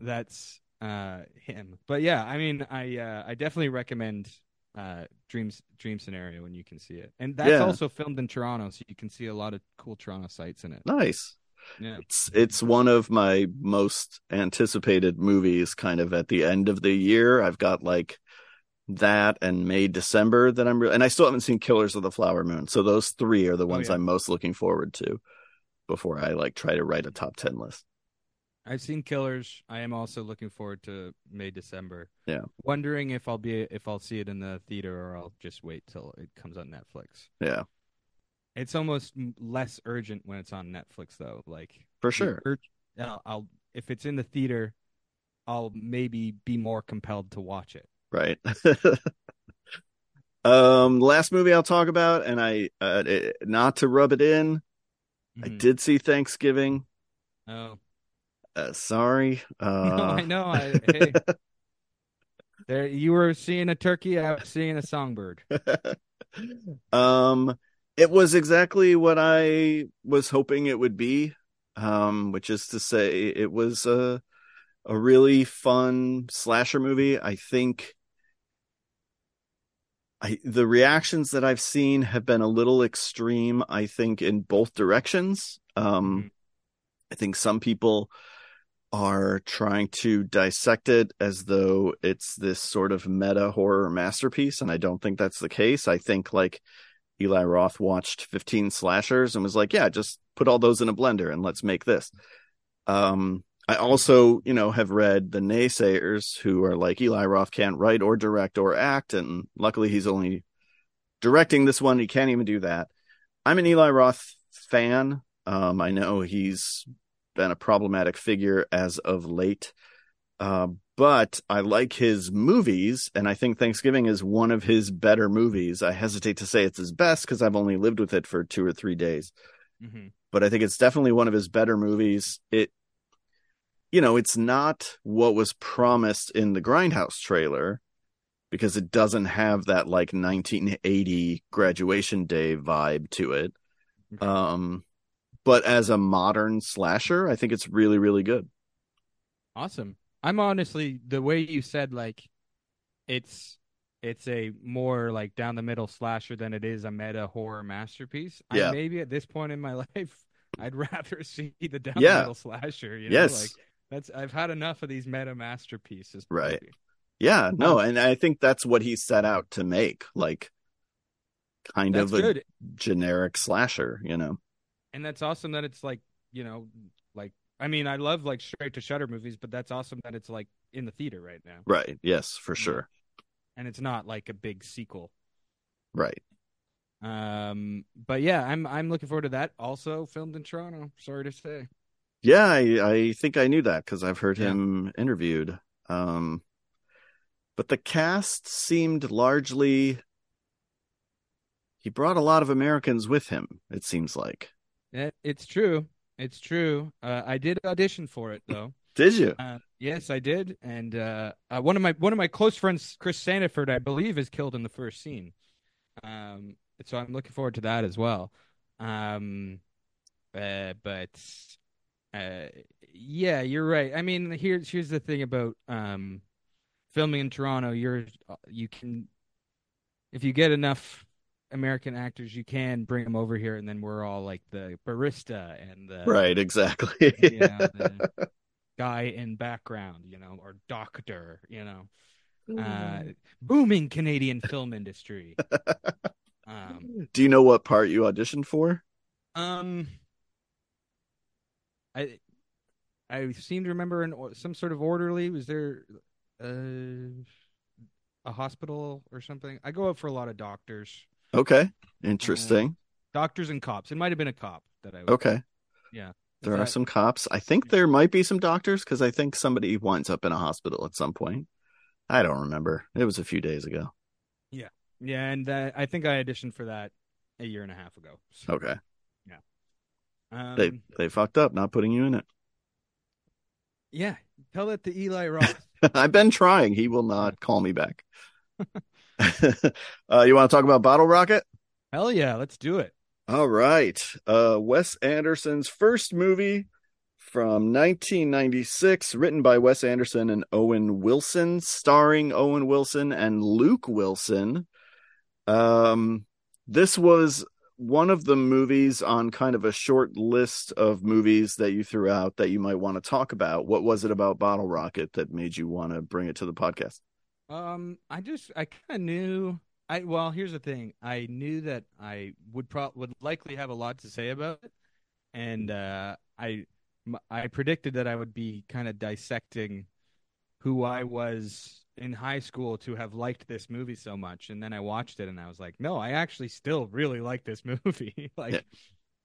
Speaker 2: that's uh him but yeah i mean i uh i definitely recommend uh dreams dream scenario when you can see it and that's
Speaker 1: Yeah.
Speaker 2: also filmed in toronto so you can see a lot of cool toronto sites in it
Speaker 1: Nice.
Speaker 2: yeah
Speaker 1: It's it's one of my most anticipated movies. Kind of at the end of the year, I've got like that and May December that I'm re- and I still haven't seen Killers of the Flower Moon. So those three are the ones
Speaker 2: Oh, yeah.
Speaker 1: I'm most looking forward to before I like try to write a top ten list.
Speaker 2: I've seen Killers. I am also looking forward to May December.
Speaker 1: Yeah.
Speaker 2: Wondering if I'll be if I'll see it in the theater or I'll just wait till it comes on Netflix.
Speaker 1: Yeah,
Speaker 2: It's almost less urgent when it's on Netflix though. Like
Speaker 1: for sure.
Speaker 2: ur- I'll, I'll if it's in the theater, I'll maybe be more compelled to watch it.
Speaker 1: right um last movie i'll talk about and i uh, it, not to rub it in i
Speaker 2: Mhm.
Speaker 1: did see thanksgiving
Speaker 2: Oh
Speaker 1: uh, sorry uh
Speaker 2: no, I know. I, hey, there you were seeing a turkey. I was seeing a songbird.
Speaker 1: um it was exactly what i was hoping it would be um which is to say it was a a really fun slasher movie i think I, the reactions that I've seen have been a little extreme, I think, in both directions. Um, I think some people are trying to dissect it as though it's this sort of meta horror masterpiece, and I don't think that's the case. I think like Eli Roth watched 15 slashers and was like, yeah, just put all those in a blender and let's make this. Um, I also, you know, have read the naysayers who are like Eli Roth can't write or direct or act, and luckily he's only directing this one. He can't even do that. I'm an Eli Roth fan. Um, I know he's been a problematic figure as of late. Uh, but I like his movies, and I think Thanksgiving is one of his better movies. I hesitate to say it's his best because I've only lived with it for two or three days, mm-hmm. but I think it's definitely one of his better movies. It, you know, it's not what was promised in the Grindhouse trailer because it doesn't have that like 1980 graduation day vibe to it. Okay. Um, but as a modern slasher, I think it's really, really good.
Speaker 2: Awesome. I'm honestly the way you said like it's it's a more like down the middle slasher than it is a meta horror masterpiece. Yeah. I, maybe at this point in my life, I'd rather see the down yeah. the middle slasher. You know?
Speaker 1: Yes.
Speaker 2: Like that's I've had enough of these meta masterpieces.
Speaker 1: Right. Yeah. No, um, and I think that's what he set out to make. Like kind of a good. generic slasher, you know
Speaker 2: and that's awesome that it's like you know like I mean I love like straight to Shudder movies, but that's awesome that it's like in the theater right now.
Speaker 1: Right. Yes, for sure.
Speaker 2: And it's not like a big sequel.
Speaker 1: Right.
Speaker 2: Um. But yeah, I'm I'm looking forward to that. Also filmed in Toronto. Sorry to say.
Speaker 1: Yeah, I, I think I knew that because I've heard yeah. him interviewed. Um, but the cast seemed largely. He brought a lot of Americans with him. It seems like.
Speaker 2: It's true. It's true. Uh, I did audition for it though.
Speaker 1: did you?
Speaker 2: Uh, yes, I did. And uh, uh, one of my one of my close friends, Chris Sandiford, I believe, is killed in the first scene. Um, so I'm looking forward to that as well. Um, uh, but uh, yeah, you're right. I mean, here's here's the thing about um, filming in Toronto. You're you can if you get enough American actors you can bring them over here, and then we're all like the barista and the
Speaker 1: right, exactly. you know,
Speaker 2: the guy in background, you know, or doctor, you know, uh, mm. booming Canadian film industry.
Speaker 1: um, Do you know what part you auditioned for?
Speaker 2: Um, I I seem to remember in some sort of orderly. Was there uh, a hospital or something? I go out for a lot of doctors.
Speaker 1: Okay, interesting.
Speaker 2: Uh, doctors and cops. It might have been a cop that I. Would...
Speaker 1: Okay.
Speaker 2: Yeah.
Speaker 1: there that... are some cops. I think there might be some doctors because I think somebody winds up in a hospital at some point. I don't remember. It was a few days ago.
Speaker 2: Yeah, yeah, and uh, I think I auditioned for that a year and a half ago. So,
Speaker 1: okay.
Speaker 2: Yeah. Um,
Speaker 1: they they fucked up not putting you in it.
Speaker 2: Yeah, tell that to Eli Roth.
Speaker 1: I've been trying. He will not call me back. uh, you want to talk about Bottle Rocket?
Speaker 2: Hell yeah, let's do it.
Speaker 1: All right. Uh, Wes Anderson's first movie from 1996, written by Wes Anderson and Owen Wilson, starring Owen Wilson and Luke Wilson. Um, this was one of the movies on kind of a short list of movies that you threw out that you might want to talk about. What was it about Bottle Rocket that made you want to bring it to the podcast?
Speaker 2: Um, I just I kind of knew. I well, here's the thing. I knew that I would pro would likely have a lot to say about it, and uh, I I predicted that I would be kind of dissecting who I was in high school to have liked this movie so much, and then I watched it and I was like, no, I actually still really like this movie. like, yeah.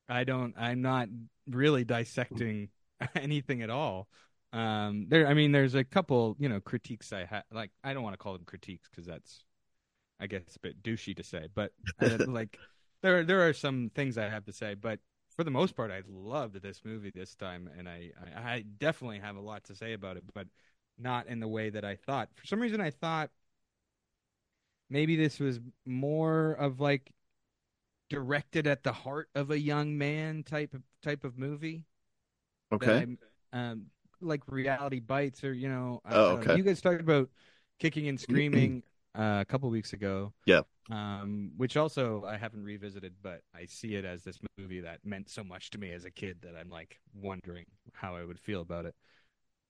Speaker 2: I don't. I'm not really dissecting anything at all. Um, there, I mean, there's a couple, you know, critiques I had. Like, I don't want to call them critiques because that's, I guess, a bit douchey to say. But uh, like, there, there are some things I have to say. But for the most part, I loved this movie this time, and I, I, I definitely have a lot to say about it, but not in the way that I thought. For some reason, I thought maybe this was more of like directed at the heart of a young man type of type of movie.
Speaker 1: Okay.
Speaker 2: Um, like reality bites or you know.
Speaker 1: oh, okay.
Speaker 2: Know. You guys talked about kicking and screaming uh, a couple weeks ago.
Speaker 1: Yeah.
Speaker 2: Um, which also I haven't revisited, but I see it as this movie that meant so much to me as a kid that I'm like wondering how I would feel about it.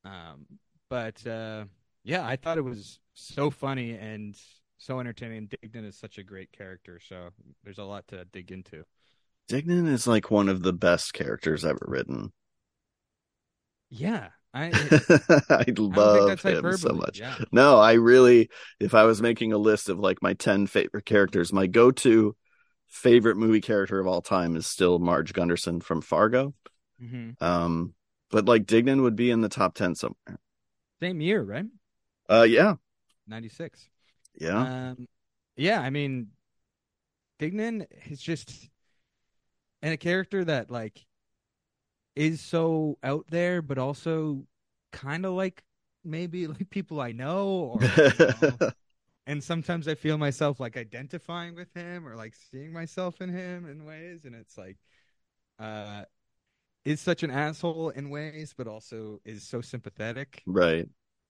Speaker 2: Um, but uh, yeah, I thought it was so funny and so entertaining. Dignan is such a great character, so there's a lot to dig into.
Speaker 1: Dignan is like one of the best characters ever written.
Speaker 2: Yeah, I
Speaker 1: I love him so much.
Speaker 2: Yeah.
Speaker 1: No, I really, if I was making a list of like my 10 favorite characters, my go to favorite movie character of all time is still Marge Gunderson from Fargo.
Speaker 2: Mm-hmm.
Speaker 1: Um, but like Dignan would be in the top 10 somewhere.
Speaker 2: Same year, right?
Speaker 1: Uh, yeah.
Speaker 2: 96.
Speaker 1: Yeah.
Speaker 2: Um, yeah, I mean, Dignan is just and a character that like is so out there, but also kind of like maybe like people I know, or you know, and sometimes I feel myself like identifying with him or like seeing myself in him in ways, and it's like, uh, is such an asshole in ways, but also is so sympathetic.
Speaker 1: right.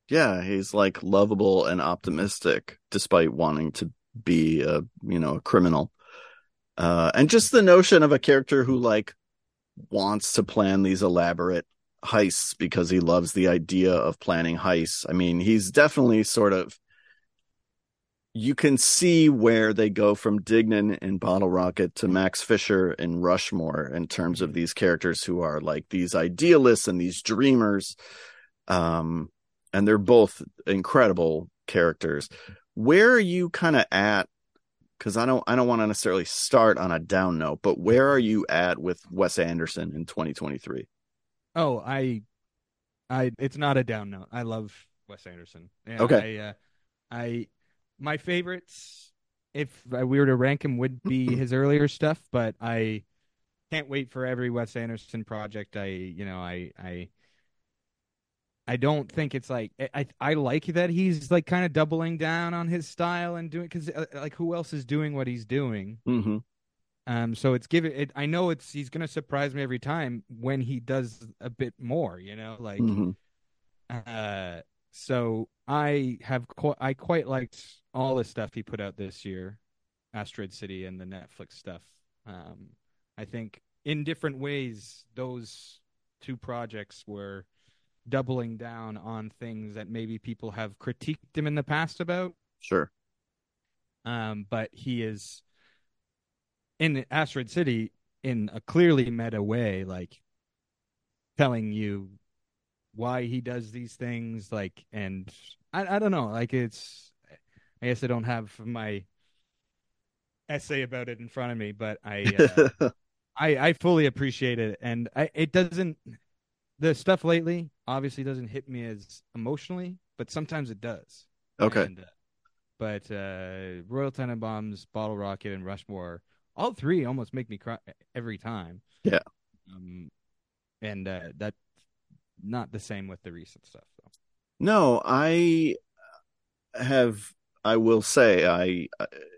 Speaker 1: Yeah, he's like lovable and optimistic despite wanting to be a, you know, a criminal. Uh, and just the notion of a character who like wants to plan these elaborate heists because he loves the idea of planning heists. I mean, he's definitely sort of you can see where they go from Dignan in Bottle Rocket to Max Fisher in Rushmore in terms of these characters who are like these idealists and these dreamers. Um, and they're both incredible characters. Where are you kind of at? Because I don't, I don't want to necessarily start on a down note, but where are you at with Wes Anderson in 2023?
Speaker 2: Oh, I, I, it's not a down note. I love Wes Anderson. Yeah,
Speaker 1: Okay.
Speaker 2: I, uh, I, my favorites, if we were to rank him, would be his earlier stuff. But I can't wait for every Wes Anderson project. I, you know, I, I, I don't think it's like I, I like that he's like kind of doubling down on his style and doing because like who else is doing what he's doing.
Speaker 1: Mm-hmm.
Speaker 2: Um, so it's giving it. I know it's he's gonna surprise me every time when he does a bit more. You know, like
Speaker 1: Mm-hmm.
Speaker 2: uh. So I have qu- I quite liked all the stuff he put out this year, Asteroid City and the Netflix stuff. Um, I think in different ways those two projects were doubling down on things that maybe people have critiqued him in the past about.
Speaker 1: Sure.
Speaker 2: Um, but he is in Asteroid City in a clearly meta way, like telling you why he does these things, like, and I, I don't know, like it's, I guess I don't have my essay about it in front of me, but I, uh, I, I fully appreciate it, and I, it doesn't, the stuff lately obviously doesn't hit me as emotionally, but sometimes it does.
Speaker 1: okay.
Speaker 2: And, uh, but uh, Royal Tenenbaums, Bottle Rocket, and Rushmore, all three almost make me cry every time.
Speaker 1: Yeah.
Speaker 2: Um, and uh, that's not the same with the recent stuff. Though.
Speaker 1: No, I have. I will say, I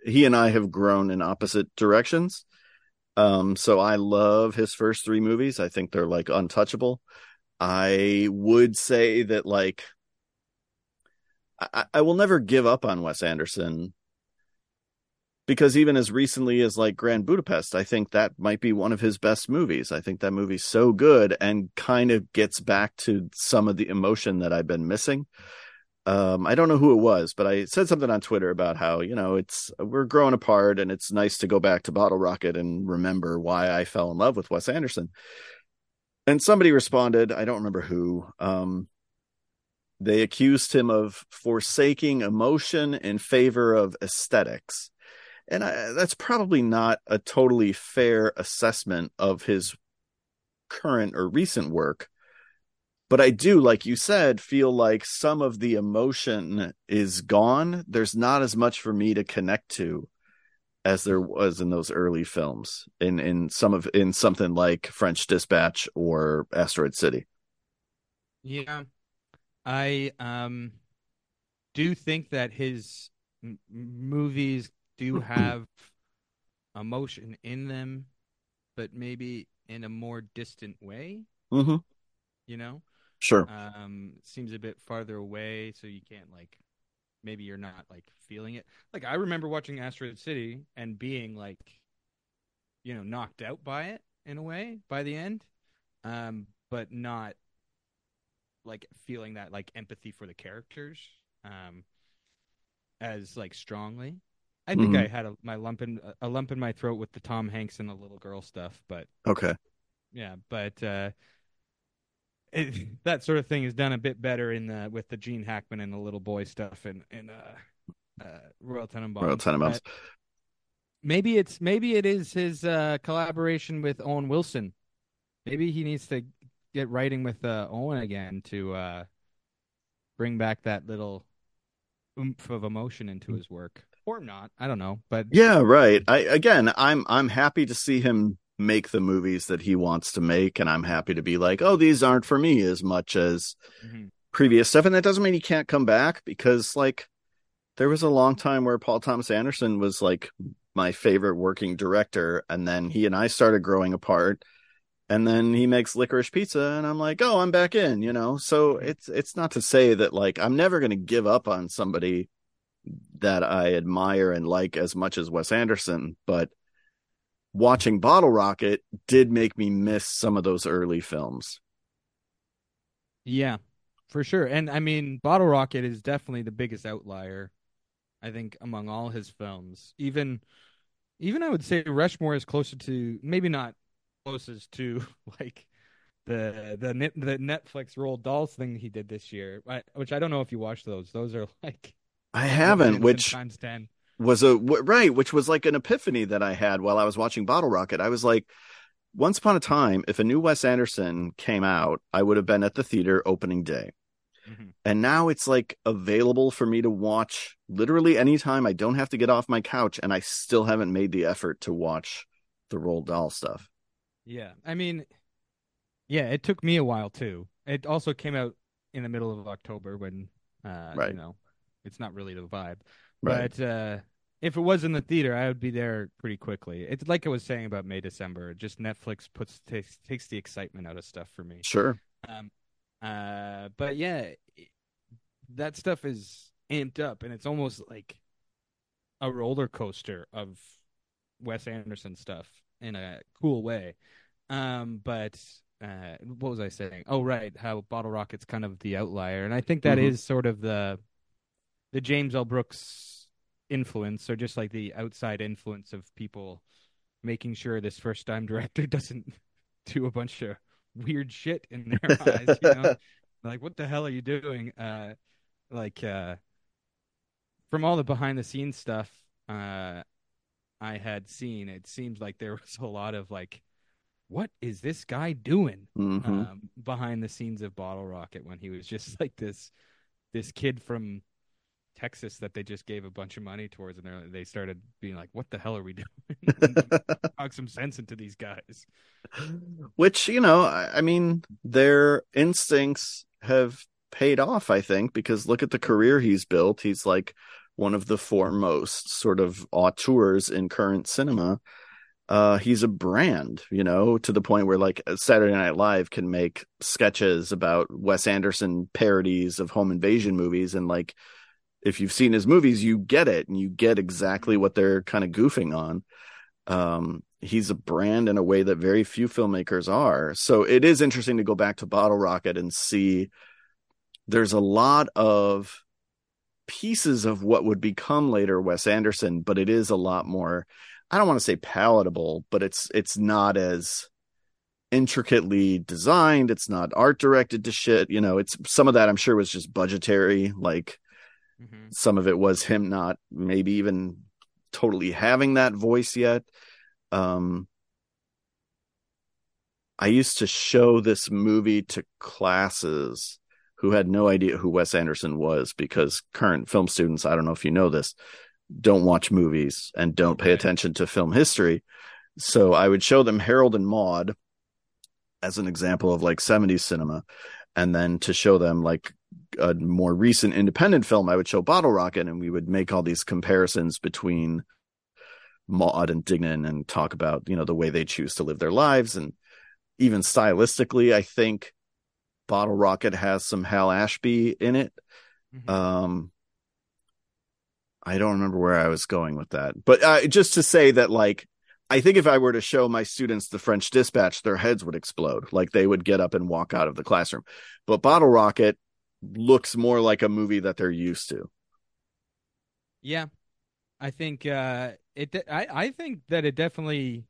Speaker 1: he and I have grown in opposite directions. Um, so I love his first three movies. I think they're like untouchable. I would say that like I, I will never give up on Wes Anderson because even as recently as like Grand Budapest, I think that might be one of his best movies. I think that movie's so good and kind of gets back to some of the emotion that I've been missing. Um, I don't know who it was, but I said something on Twitter about how, you know, it's we're growing apart and it's nice to go back to Bottle Rocket and remember why I fell in love with Wes Anderson. And somebody responded, I don't remember who. Um, they accused him of forsaking emotion in favor of aesthetics. And I, that's probably not a totally fair assessment of his current or recent work. But I do, like you said, feel like some of the emotion is gone. There's not as much for me to connect to as there was in those early films in in some of in something like French Dispatch or Asteroid City.
Speaker 2: Yeah, I um do think that his m- movies do have emotion in them, but maybe in a more distant way.
Speaker 1: Mm-hmm.
Speaker 2: You know,
Speaker 1: Sure.
Speaker 2: um, seems a bit farther away, so you can't like maybe you're not like feeling it. Like I remember watching Asteroid City and being like, you know, knocked out by it in a way by the end, um, but not like feeling that like empathy for the characters um, as like strongly. I think
Speaker 1: Mhm.
Speaker 2: I had a, my lump in a lump in my throat with the Tom Hanks and the little girl stuff, but
Speaker 1: Okay.
Speaker 2: yeah, but uh, it, that sort of thing is done a bit better in the with the Gene Hackman and the little boy stuff in in uh, uh, Royal Tenenbaums.
Speaker 1: Royal Tenenbaums.
Speaker 2: But Maybe it's maybe it is his uh, collaboration with Owen Wilson. Maybe he needs to get writing with uh, Owen again to uh, bring back that little oomph of emotion into his work, or not. I don't know, but
Speaker 1: Yeah, right. I again, I'm I'm happy to see him make the movies that he wants to make, and I'm happy to be like, oh, these aren't for me as much as
Speaker 2: Mhm.
Speaker 1: previous stuff. And that doesn't mean he can't come back because like there was a long time where Paul Thomas Anderson was like my favorite working director, and then he and I started growing apart. And then he makes licorice pizza, and I'm like, oh, I'm back in, you know. So it's it's not to say that like I'm never going to give up on somebody that I admire and like as much as Wes Anderson, but watching Bottle Rocket did make me miss some of those early films.
Speaker 2: Yeah, for sure. And I mean, Bottle Rocket is definitely the biggest outlier, I think, among all his films. Even, even I would say Rushmore is closer to maybe not closest to like the the the Netflix Roald Dahls thing he did this year, which I don't know if you watched those. Those are like
Speaker 1: I haven't, which
Speaker 2: times ten.
Speaker 1: Was a w- right, which was like an epiphany that I had while I was watching Bottle Rocket. I was like, once upon a time, if a new Wes Anderson came out, I would have been at the theater opening day.
Speaker 2: Mhm.
Speaker 1: And now it's like available for me to watch literally anytime. I don't have to get off my couch, and I still haven't made the effort to watch the Roald Dahl stuff.
Speaker 2: Yeah, I mean, yeah, it took me a while too. It also came out in the middle of October when, uh,
Speaker 1: Right.
Speaker 2: you know, it's not really the vibe.
Speaker 1: Right.
Speaker 2: But uh, if it was in the theater, I would be there pretty quickly. It's like I was saying about May December. Just Netflix puts takes takes the excitement out of stuff for me.
Speaker 1: Sure.
Speaker 2: Um, uh, but yeah, that stuff is amped up, and it's almost like a roller coaster of Wes Anderson stuff in a cool way. Um, but uh, what was I saying? Oh, right, how Bottle Rocket's kind of the outlier, and I think that is
Speaker 1: Mhm.
Speaker 2: sort of the the James L. Brooks influence, or just like the outside influence of people making sure this first time director doesn't do a bunch of weird shit in their eyes. You know, like what the hell are you doing? Uh, like uh, from all the behind the scenes stuff uh, I had seen, it seems like there was a lot of like, what is this guy doing?
Speaker 1: Mhm.
Speaker 2: um, behind the scenes of Bottle Rocket when he was just like this this kid from Texas that they just gave a bunch of money towards, and they they started being like, "What the hell are we doing? Talk some sense into these guys."
Speaker 1: Which, you know, I, I mean, their instincts have paid off, I think, because look at the career he's built. He's like one of the foremost sort of auteurs in current cinema. Uh, he's a brand, you know, to the point where like Saturday Night Live can make sketches about Wes Anderson parodies of home invasion movies. And like, if you've seen his movies, you get it and you get exactly what they're kind of goofing on. Um he's a brand in a way that very few filmmakers are. So it is interesting to go back to bottle rocket and see there's a lot of pieces of what would become later wes anderson but it is a lot more i don't want to say palatable but it's it's not as intricately designed. It's not art directed to shit. You know it's some of that i'm sure was just budgetary like
Speaker 2: Mhm.
Speaker 1: some of it was him not maybe even totally having that voice yet. Um i used to show this movie to classes who had no idea who wes anderson was because current film students i don't know if you know this don't watch movies and don't pay attention to film history. So i would show them harold and maude as an example of like 70s cinema and then to show them like a more recent independent film, I would show Bottle Rocket, and we would make all these comparisons between Maude and Dignan, and talk about you know the way they choose to live their lives, and even stylistically, I think Bottle Rocket has some Hal Ashby in it.
Speaker 2: Mhm.
Speaker 1: Um, I don't remember where I was going with that, but uh, just to say that, like, I think if I were to show my students the French Dispatch, their heads would explode. Like they would get up and walk out of the classroom. But Bottle Rocket looks more like a movie that they're used to.
Speaker 2: Yeah, I think uh, it. I I think that it definitely.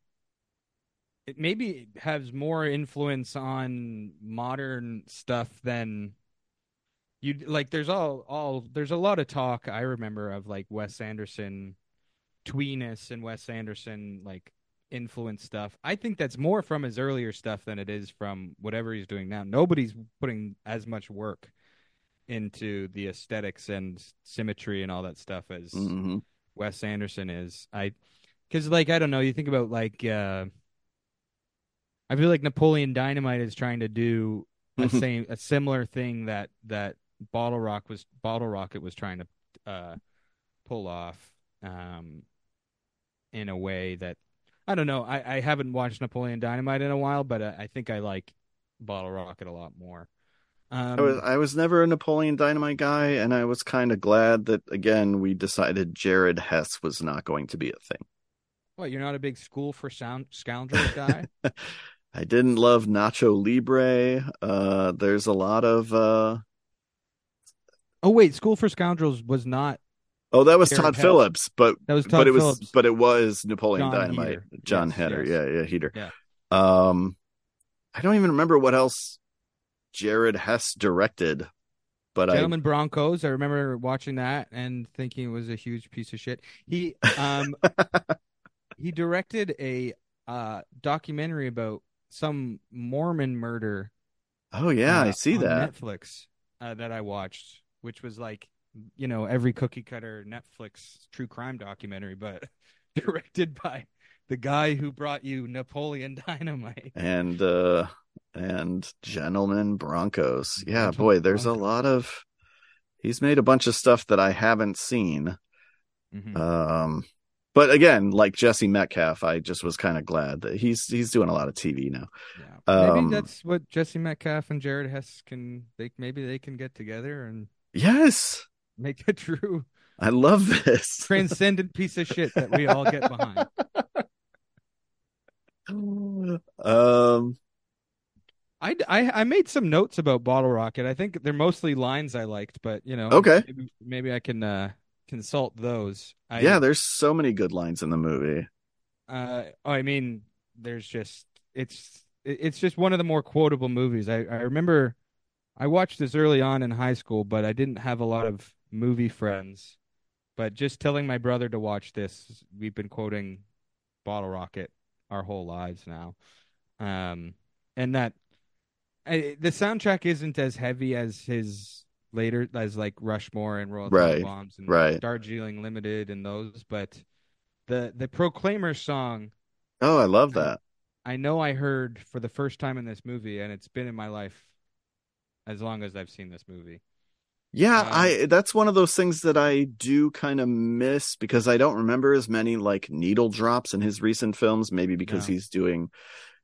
Speaker 2: It maybe has more influence on modern stuff than you like. There's all all there's a lot of talk I remember of like Wes Anderson, tweeness and Wes Anderson like influence stuff. I think that's more from his earlier stuff than it is from whatever he's doing now. Nobody's putting as much work into the aesthetics and symmetry and all that stuff as
Speaker 1: hmm
Speaker 2: Wes Anderson is. I because like I don't know. You think about like uh, I feel like Napoleon Dynamite is trying to do a
Speaker 1: Mhm.
Speaker 2: same a similar thing that that Bottle Rock was Bottle Rocket was trying to uh, pull off um, in a way that I don't know. I, I haven't watched Napoleon Dynamite in a while, but uh, I think I like Bottle Rocket a lot more. Um,
Speaker 1: I was I was never a Napoleon Dynamite guy, and I was kind of glad that again we decided Jared Hess was not going to be a thing.
Speaker 2: what you're not a big School for Sound Scoundrels guy?
Speaker 1: I didn't love Nacho Libre. Uh, there's a lot of uh,
Speaker 2: oh wait, School for Scoundrels was not
Speaker 1: oh that was
Speaker 2: Jared
Speaker 1: Todd
Speaker 2: Hess.
Speaker 1: Phillips, but
Speaker 2: That was
Speaker 1: but
Speaker 2: Todd
Speaker 1: it was but it was Napoleon
Speaker 2: Jon
Speaker 1: Dynamite,
Speaker 2: Heder.
Speaker 1: Jon
Speaker 2: Yes,
Speaker 1: Heder,
Speaker 2: yes.
Speaker 1: yeah, yeah, Heder.
Speaker 2: Yeah.
Speaker 1: Um, I don't even remember what else Jared Hess directed, but
Speaker 2: Gentlemen Broncos. I remember watching that and thinking it was a huge piece of shit. He um he directed a uh documentary about some Mormon murder.
Speaker 1: Oh yeah, I
Speaker 2: uh,
Speaker 1: see
Speaker 2: on
Speaker 1: that.
Speaker 2: Netflix uh, that I watched, which was like you know every cookie cutter Netflix true crime documentary, but directed by the guy who brought you Napoleon Dynamite.
Speaker 1: and uh and gentlemen broncos. Yeah boy there's a lot of he's made a bunch of stuff that i haven't seen.
Speaker 2: Mhm.
Speaker 1: um but again like jesse metcalfe i just was kind of glad that he's he's doing a lot of tv now.
Speaker 2: Yeah,
Speaker 1: Um,
Speaker 2: maybe that's what Jesse Metcalfe and Jared Hess can. They maybe they can get together and
Speaker 1: yes!
Speaker 2: make a true.
Speaker 1: I love this.
Speaker 2: Transcendent piece of shit that we all get behind.
Speaker 1: um
Speaker 2: I, I, I made some notes about Bottle Rocket. I think they're mostly lines I liked, but you know,
Speaker 1: Okay.
Speaker 2: maybe, maybe I can uh, consult those. I,
Speaker 1: yeah there's so many good lines in the movie
Speaker 2: Uh, oh, I mean, there's just it's it's just one of the more quotable movies. I I remember I watched this early on in high school, but I didn't have a lot of movie friends. But just telling my brother to watch this, we've been quoting Bottle Rocket our whole lives now. Um, and that I, the soundtrack isn't as heavy as his later as like Rushmore and Royal
Speaker 1: Right,
Speaker 2: Tenenbaums and
Speaker 1: right.
Speaker 2: Darjeeling Limited and those, but the the Proclaimer song
Speaker 1: oh i love that
Speaker 2: I know I heard for the first time in this movie, and it's been in my life as long as I've seen this movie.
Speaker 1: Yeah,
Speaker 2: Um,
Speaker 1: I that's one of those things that I do kind of miss because I don't remember as many like needle drops in his recent films, maybe because
Speaker 2: No.
Speaker 1: he's doing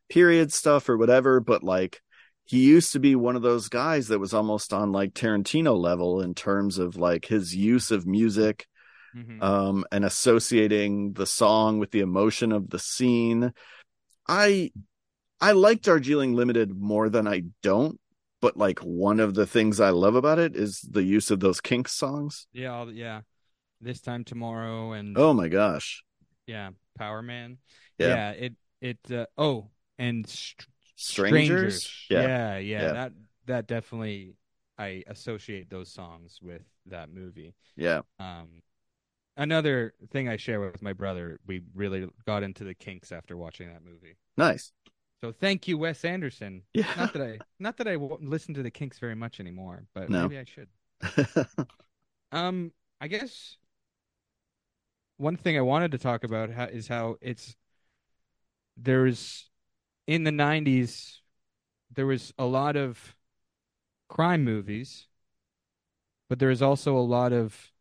Speaker 1: period stuff or whatever, but like he used to be one of those guys that was almost on like Tarantino level in terms of like his use of music
Speaker 2: Mhm.
Speaker 1: um and associating the song with the emotion of the scene. I I like Darjeeling Limited more than I don't, but like one of the things I love about it is the use of those Kinks songs.
Speaker 2: yeah, all, yeah. This time tomorrow, and
Speaker 1: Oh my gosh.
Speaker 2: yeah, Power Man.
Speaker 1: Yeah.
Speaker 2: it it. Uh, oh, and str-
Speaker 1: Strangers? Yeah.
Speaker 2: yeah, yeah,
Speaker 1: Yeah.
Speaker 2: That that definitely I associate those songs with that movie.
Speaker 1: Yeah.
Speaker 2: Um, another thing I share with my brother, we really got into the Kinks after watching that movie.
Speaker 1: Nice.
Speaker 2: So thank you, Wes Anderson.
Speaker 1: Yeah.
Speaker 2: Not that I, not that I listen to the Kinks very much anymore, but
Speaker 1: No.
Speaker 2: maybe I should. Um, I guess one thing I wanted to talk about how, is how it's there's in the '90s there was a lot of crime movies, but there was also a lot of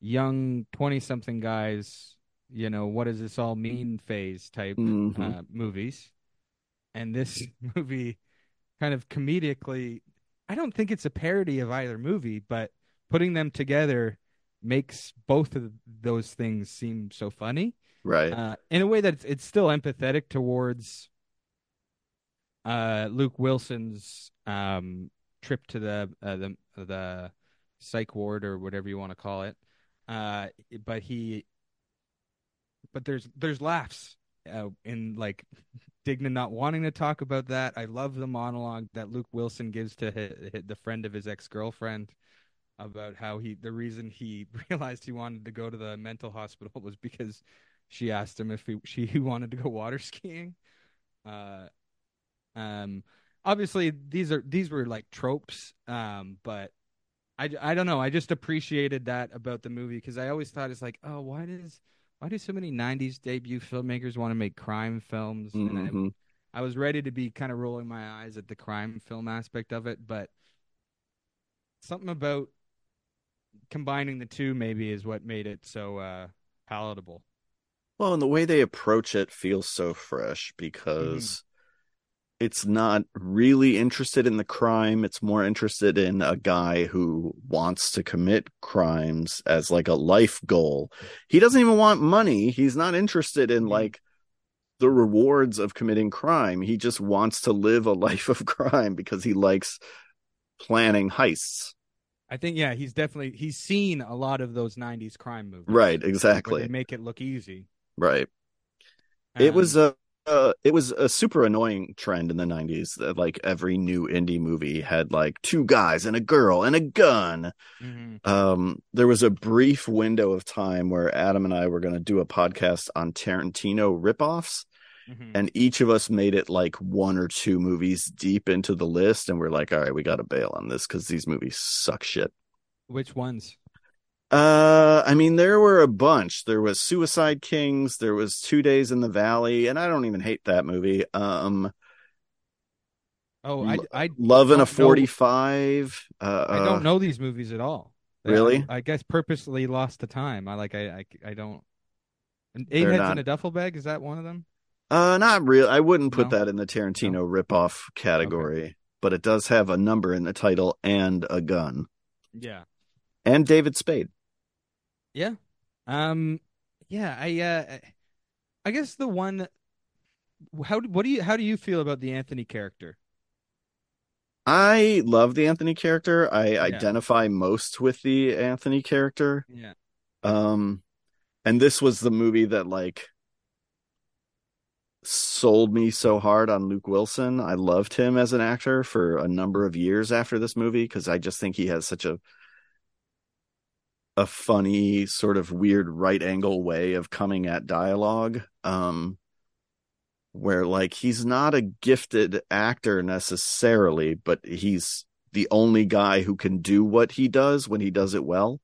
Speaker 2: young twenty-something guys. You know, what does this all mean? Phase type
Speaker 1: Mhm.
Speaker 2: uh, movies, and this movie kind of comedically. I don't think it's a parody of either movie, but putting them together makes both of those things seem so funny
Speaker 1: Right.
Speaker 2: uh, in a way that it's, still empathetic towards uh, Luke Wilson's um, trip to the uh, the the psych ward or whatever you want to call it. Uh, but he, but there's there's laughs uh, in like Dignan not wanting to talk about that. I love the monologue that Luke Wilson gives to hi- hi- the friend of his ex girlfriend about how he the reason he realized he wanted to go to the mental hospital was because she asked him if he she he wanted to go water skiing. Uh, um, obviously these are these were like tropes. Um, but I I don't know. I just appreciated that about the movie because I always thought it's like, oh, why does why do so many '90s debut filmmakers want to make crime films? And
Speaker 1: Mhm.
Speaker 2: I, I was ready to be kind of rolling my eyes at the crime film aspect of it, but something about combining the two maybe is what made it so uh, palatable.
Speaker 1: Well, and the way they approach it feels so fresh because it's not really interested in the crime. It's more interested in a guy who wants to commit crimes as like a life goal. He doesn't even want money. He's not interested in
Speaker 2: Mhm.
Speaker 1: like the rewards of committing crime. He just wants to live a life of crime because he likes planning heists.
Speaker 2: I think yeah, he's definitely he's seen a lot of those '90s crime movies,
Speaker 1: Right, exactly.
Speaker 2: they make it look easy.
Speaker 1: Right. it was a uh, it was a super annoying trend in the 90s that like every new indie movie had like two guys and a girl and a gun
Speaker 2: mhm.
Speaker 1: um there was a brief window of time where adam and i were going to do a podcast on tarantino ripoffs
Speaker 2: Mhm.
Speaker 1: and each of us made it like one or two movies deep into the list and we're like all right we got to bail on this because these movies suck shit
Speaker 2: Which ones?
Speaker 1: Uh, I mean, there were a bunch. There was Suicide Kings. There was Two Days in the Valley, and I don't even hate that movie. Um,
Speaker 2: Oh, I I
Speaker 1: Love in a Forty-Five. Uh,
Speaker 2: I don't know these movies at all.
Speaker 1: Really?
Speaker 2: I, guess purposely lost the time. I like I I, I don't. And
Speaker 1: They're
Speaker 2: Eight heads
Speaker 1: not-
Speaker 2: in a duffel bag is that one of them?
Speaker 1: Uh, not real. I wouldn't put
Speaker 2: No?
Speaker 1: that in the Tarantino ripoff category, but it does have a number in the title and a gun
Speaker 2: Yeah.
Speaker 1: and David Spade.
Speaker 2: Yeah. Um. Yeah. I. Uh. I guess the one. How do- what do you how do you feel about the Anthony character?
Speaker 1: I love the Anthony character. I identify most with the Anthony character.
Speaker 2: Yeah.
Speaker 1: Um, and this was the movie that like sold me so hard on Luke Wilson. I loved him as an actor for a number of years after this movie because I just think he has such a a funny sort of weird right angle way of coming at dialogue. Um where like he's not a gifted actor necessarily, but he's the only guy who can do what he does when he does it well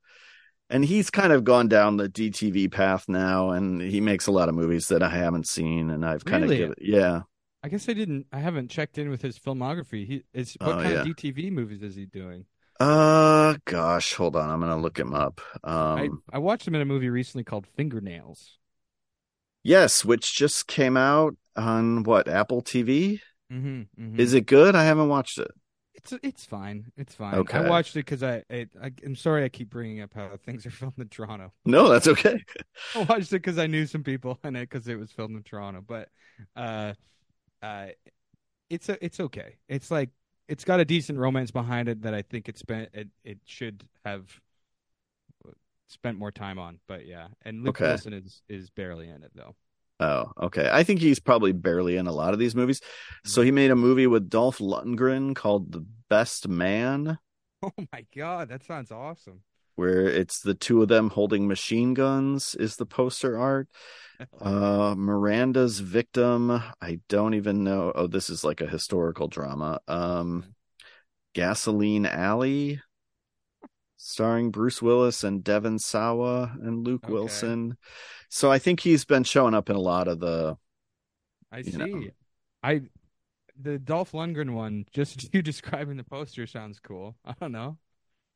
Speaker 1: and he's kind of gone down the DTV path now, and he makes a lot of movies that I haven't seen, and I've kind
Speaker 2: Really?
Speaker 1: of given, yeah.
Speaker 2: I guess I didn't. I haven't checked in with his filmography. He is what
Speaker 1: Oh,
Speaker 2: kind
Speaker 1: yeah.
Speaker 2: of DTV movies is he doing?
Speaker 1: Uh, gosh, hold on, I'm gonna look him up.
Speaker 2: I
Speaker 1: Um,
Speaker 2: I watched him in a movie recently called Fingernails.
Speaker 1: yes, which just came out on what Apple TV?
Speaker 2: Mm-hmm, mm-hmm.
Speaker 1: Is it good? I haven't watched it.
Speaker 2: It's it's fine. It's fine.
Speaker 1: Okay.
Speaker 2: I watched it because I, I I am sorry I keep bringing up how things are filmed in Toronto.
Speaker 1: No, that's okay.
Speaker 2: I watched it because I knew some people and it because it was filmed in Toronto. But uh, uh, it's a, it's okay. It's like it's got a decent romance behind it that I think it's been it it should have spent more time on. But yeah, and Luke
Speaker 1: Okay.
Speaker 2: Wilson is is barely in it though.
Speaker 1: Oh, okay. I think he's probably barely in a lot of these movies. So he made a movie with Dolph Lundgren called The Best Man.
Speaker 2: Oh my god, that sounds awesome.
Speaker 1: Where it's the two of them holding machine guns is the poster art. Uh Miranda's victim, I don't even know. Oh, this is like a historical drama. Um Gasoline Alley starring Bruce Willis and Devon Sawa and Luke
Speaker 2: Okay.
Speaker 1: Wilson. So I think he's been showing up in a lot of the
Speaker 2: I see.
Speaker 1: know.
Speaker 2: I the Dolph Lundgren one, just you describing the poster sounds cool. I don't know.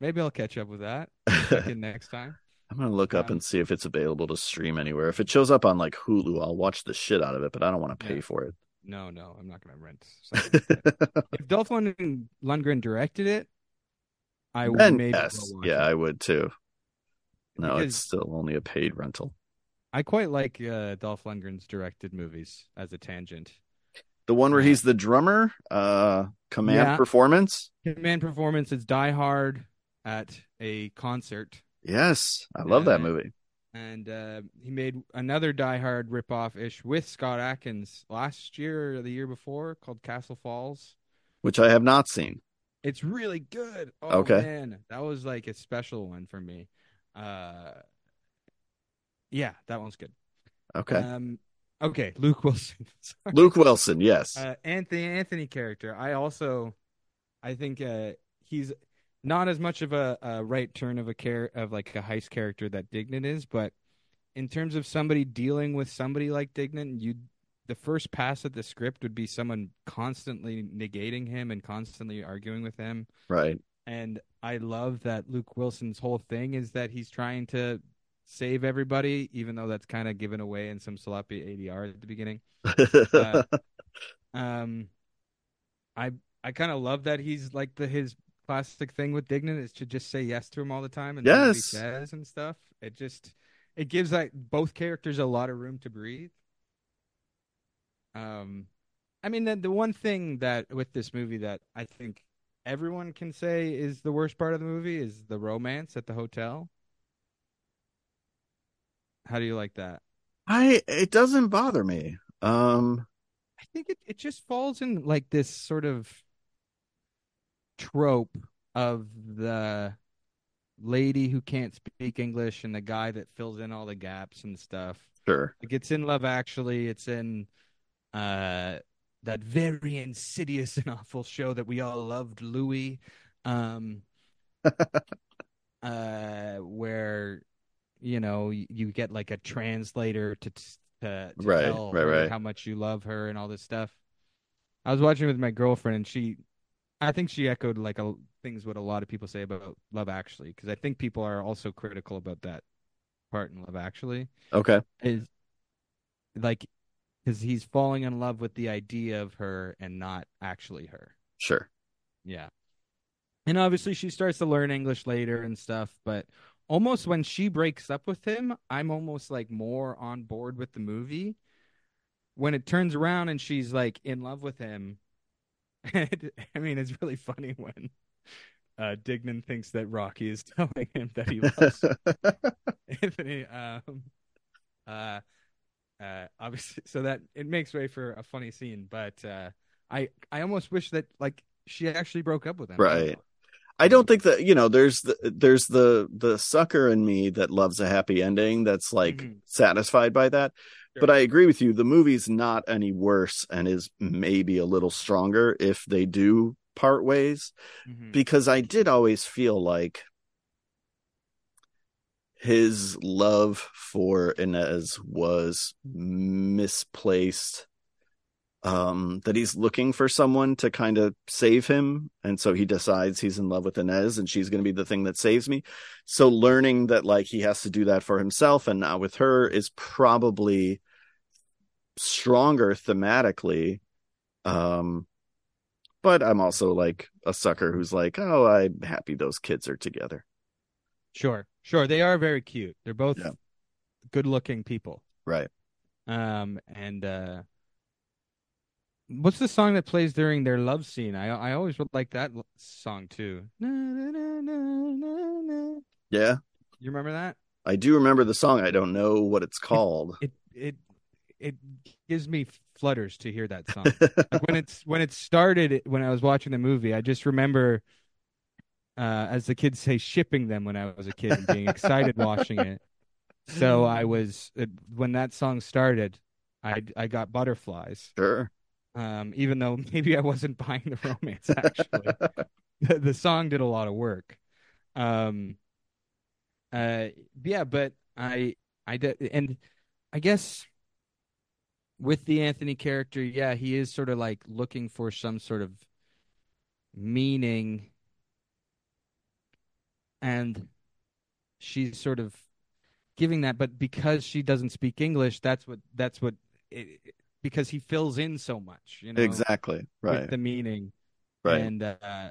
Speaker 2: Maybe I'll catch up with that. Next time.
Speaker 1: I'm gonna look up
Speaker 2: Um,
Speaker 1: and see if it's available to stream anywhere. If it shows up on like Hulu, I'll watch the shit out of it, but I don't want to pay
Speaker 2: Yeah.
Speaker 1: for it.
Speaker 2: No, no, I'm not gonna rent. like if Dolph Lundgren, Lundgren directed it, I would
Speaker 1: And
Speaker 2: maybe
Speaker 1: yes, yeah,
Speaker 2: it.
Speaker 1: I would too. No,
Speaker 2: Because-
Speaker 1: it's still only a paid rental.
Speaker 2: I quite like uh, Dolph Lundgren's directed movies as a tangent.
Speaker 1: The one where he's the drummer, uh, Command
Speaker 2: Yeah.
Speaker 1: Performance.
Speaker 2: Command Performance is Die Hard at a concert,
Speaker 1: Yes, I love that movie.
Speaker 2: and uh, he made another Die Hard ripoff ish with Scott Adkins last year or the year before called Castle Falls.
Speaker 1: which I have not seen.
Speaker 2: It's really good. Oh
Speaker 1: Okay.
Speaker 2: man, that was like a special one for me. Uh, yeah, that one's good.
Speaker 1: Okay,
Speaker 2: Um, okay, Luke Wilson.
Speaker 1: Luke Wilson. Yes,
Speaker 2: Uh, Anthony Anthony character. I also, I think uh, he's not as much of a, a right turn of a care of like a heist character that Dignan is, but in terms of somebody dealing with somebody like Dignan, you the first pass at the script would be someone constantly negating him and constantly arguing with him.
Speaker 1: right.
Speaker 2: And I love that Luke Wilson's whole thing is that he's trying to save everybody, even though that's kind of given away in some sloppy ADR at the beginning. Uh, Um, I I kind of love that he's like the his classic thing with Dignan is to just say yes to him all the time and what he
Speaker 1: Yes.
Speaker 2: says and stuff. It just it gives like both characters a lot of room to breathe. Um, I mean the the one thing that with this movie that I think everyone can say is the worst part of the movie is the romance at the hotel. How do you like that?
Speaker 1: I it doesn't bother me. Um,
Speaker 2: I think it, it just falls in like this sort of trope of the lady who can't speak English and the guy that fills in all the gaps and stuff.
Speaker 1: sure.
Speaker 2: Like it's in Love Actually, it's in uh that very insidious and awful show that we all loved, Louie. Um uh where you know you, get like a translator to to, to
Speaker 1: Right,
Speaker 2: tell
Speaker 1: right, right.
Speaker 2: how much you love her and all this stuff. I was watching with my girlfriend and she I think she echoed like a, things what a lot of people say about Love Actually because I think people are also critical about that part in Love Actually
Speaker 1: Okay.
Speaker 2: is like because he's falling in love with the idea of her and not actually her.
Speaker 1: Sure.
Speaker 2: Yeah. And obviously she starts to learn English later and stuff, but almost when she breaks up with him, I'm almost like more on board with the movie. When it turns around and she's like in love with him, I mean, it's really funny when uh, Dignan thinks that Rocky is telling him that he loves Anthony. Um, uh, uh, obviously, so that it makes way for a funny scene. But uh, I, I almost wish that like she actually broke up with him.
Speaker 1: Right. I don't think that you know. There's the there's the the sucker in me that loves a happy ending. That's like
Speaker 2: Mhm.
Speaker 1: satisfied by that. But I agree with you. The movie's not any worse and is maybe a little stronger if they do part ways.
Speaker 2: Mhm.
Speaker 1: because I did always feel like his love for Inez was misplaced. Um, that he's looking for someone to kind of save him, and so he decides he's in love with Inez, and she's going to be the thing that saves me. So learning that like he has to do that for himself and not with her is probably stronger thematically. Um, but I'm also like a sucker who's like, oh, I'm happy those kids are together.
Speaker 2: Sure, sure. They are very cute. They're both
Speaker 1: Yeah.
Speaker 2: good-looking people.
Speaker 1: Right.
Speaker 2: Um, and uh, what's the song that plays during their love scene? I I always would like that song too. Na, na, na.
Speaker 1: Yeah.
Speaker 2: You remember that?
Speaker 1: I do remember the song. I don't know what it's called.
Speaker 2: It it it gives me flutters to hear that song. like when it's when it started when I was watching the movie, I just remember uh as the kids say shipping them when I was a kid and being excited watching it. So I was it, when that song started, I I got butterflies.
Speaker 1: sure.
Speaker 2: Um even though maybe I wasn't buying the romance actually. the, the song did a lot of work. Um uh yeah, but I I did and I guess with the Anthony character, yeah, he is sort of like looking for some sort of meaning and she's sort of giving that but because she doesn't speak English, that's what that's what it, because he fills in so much, you know,
Speaker 1: exactly. Right.
Speaker 2: with the meaning
Speaker 1: right.
Speaker 2: and uh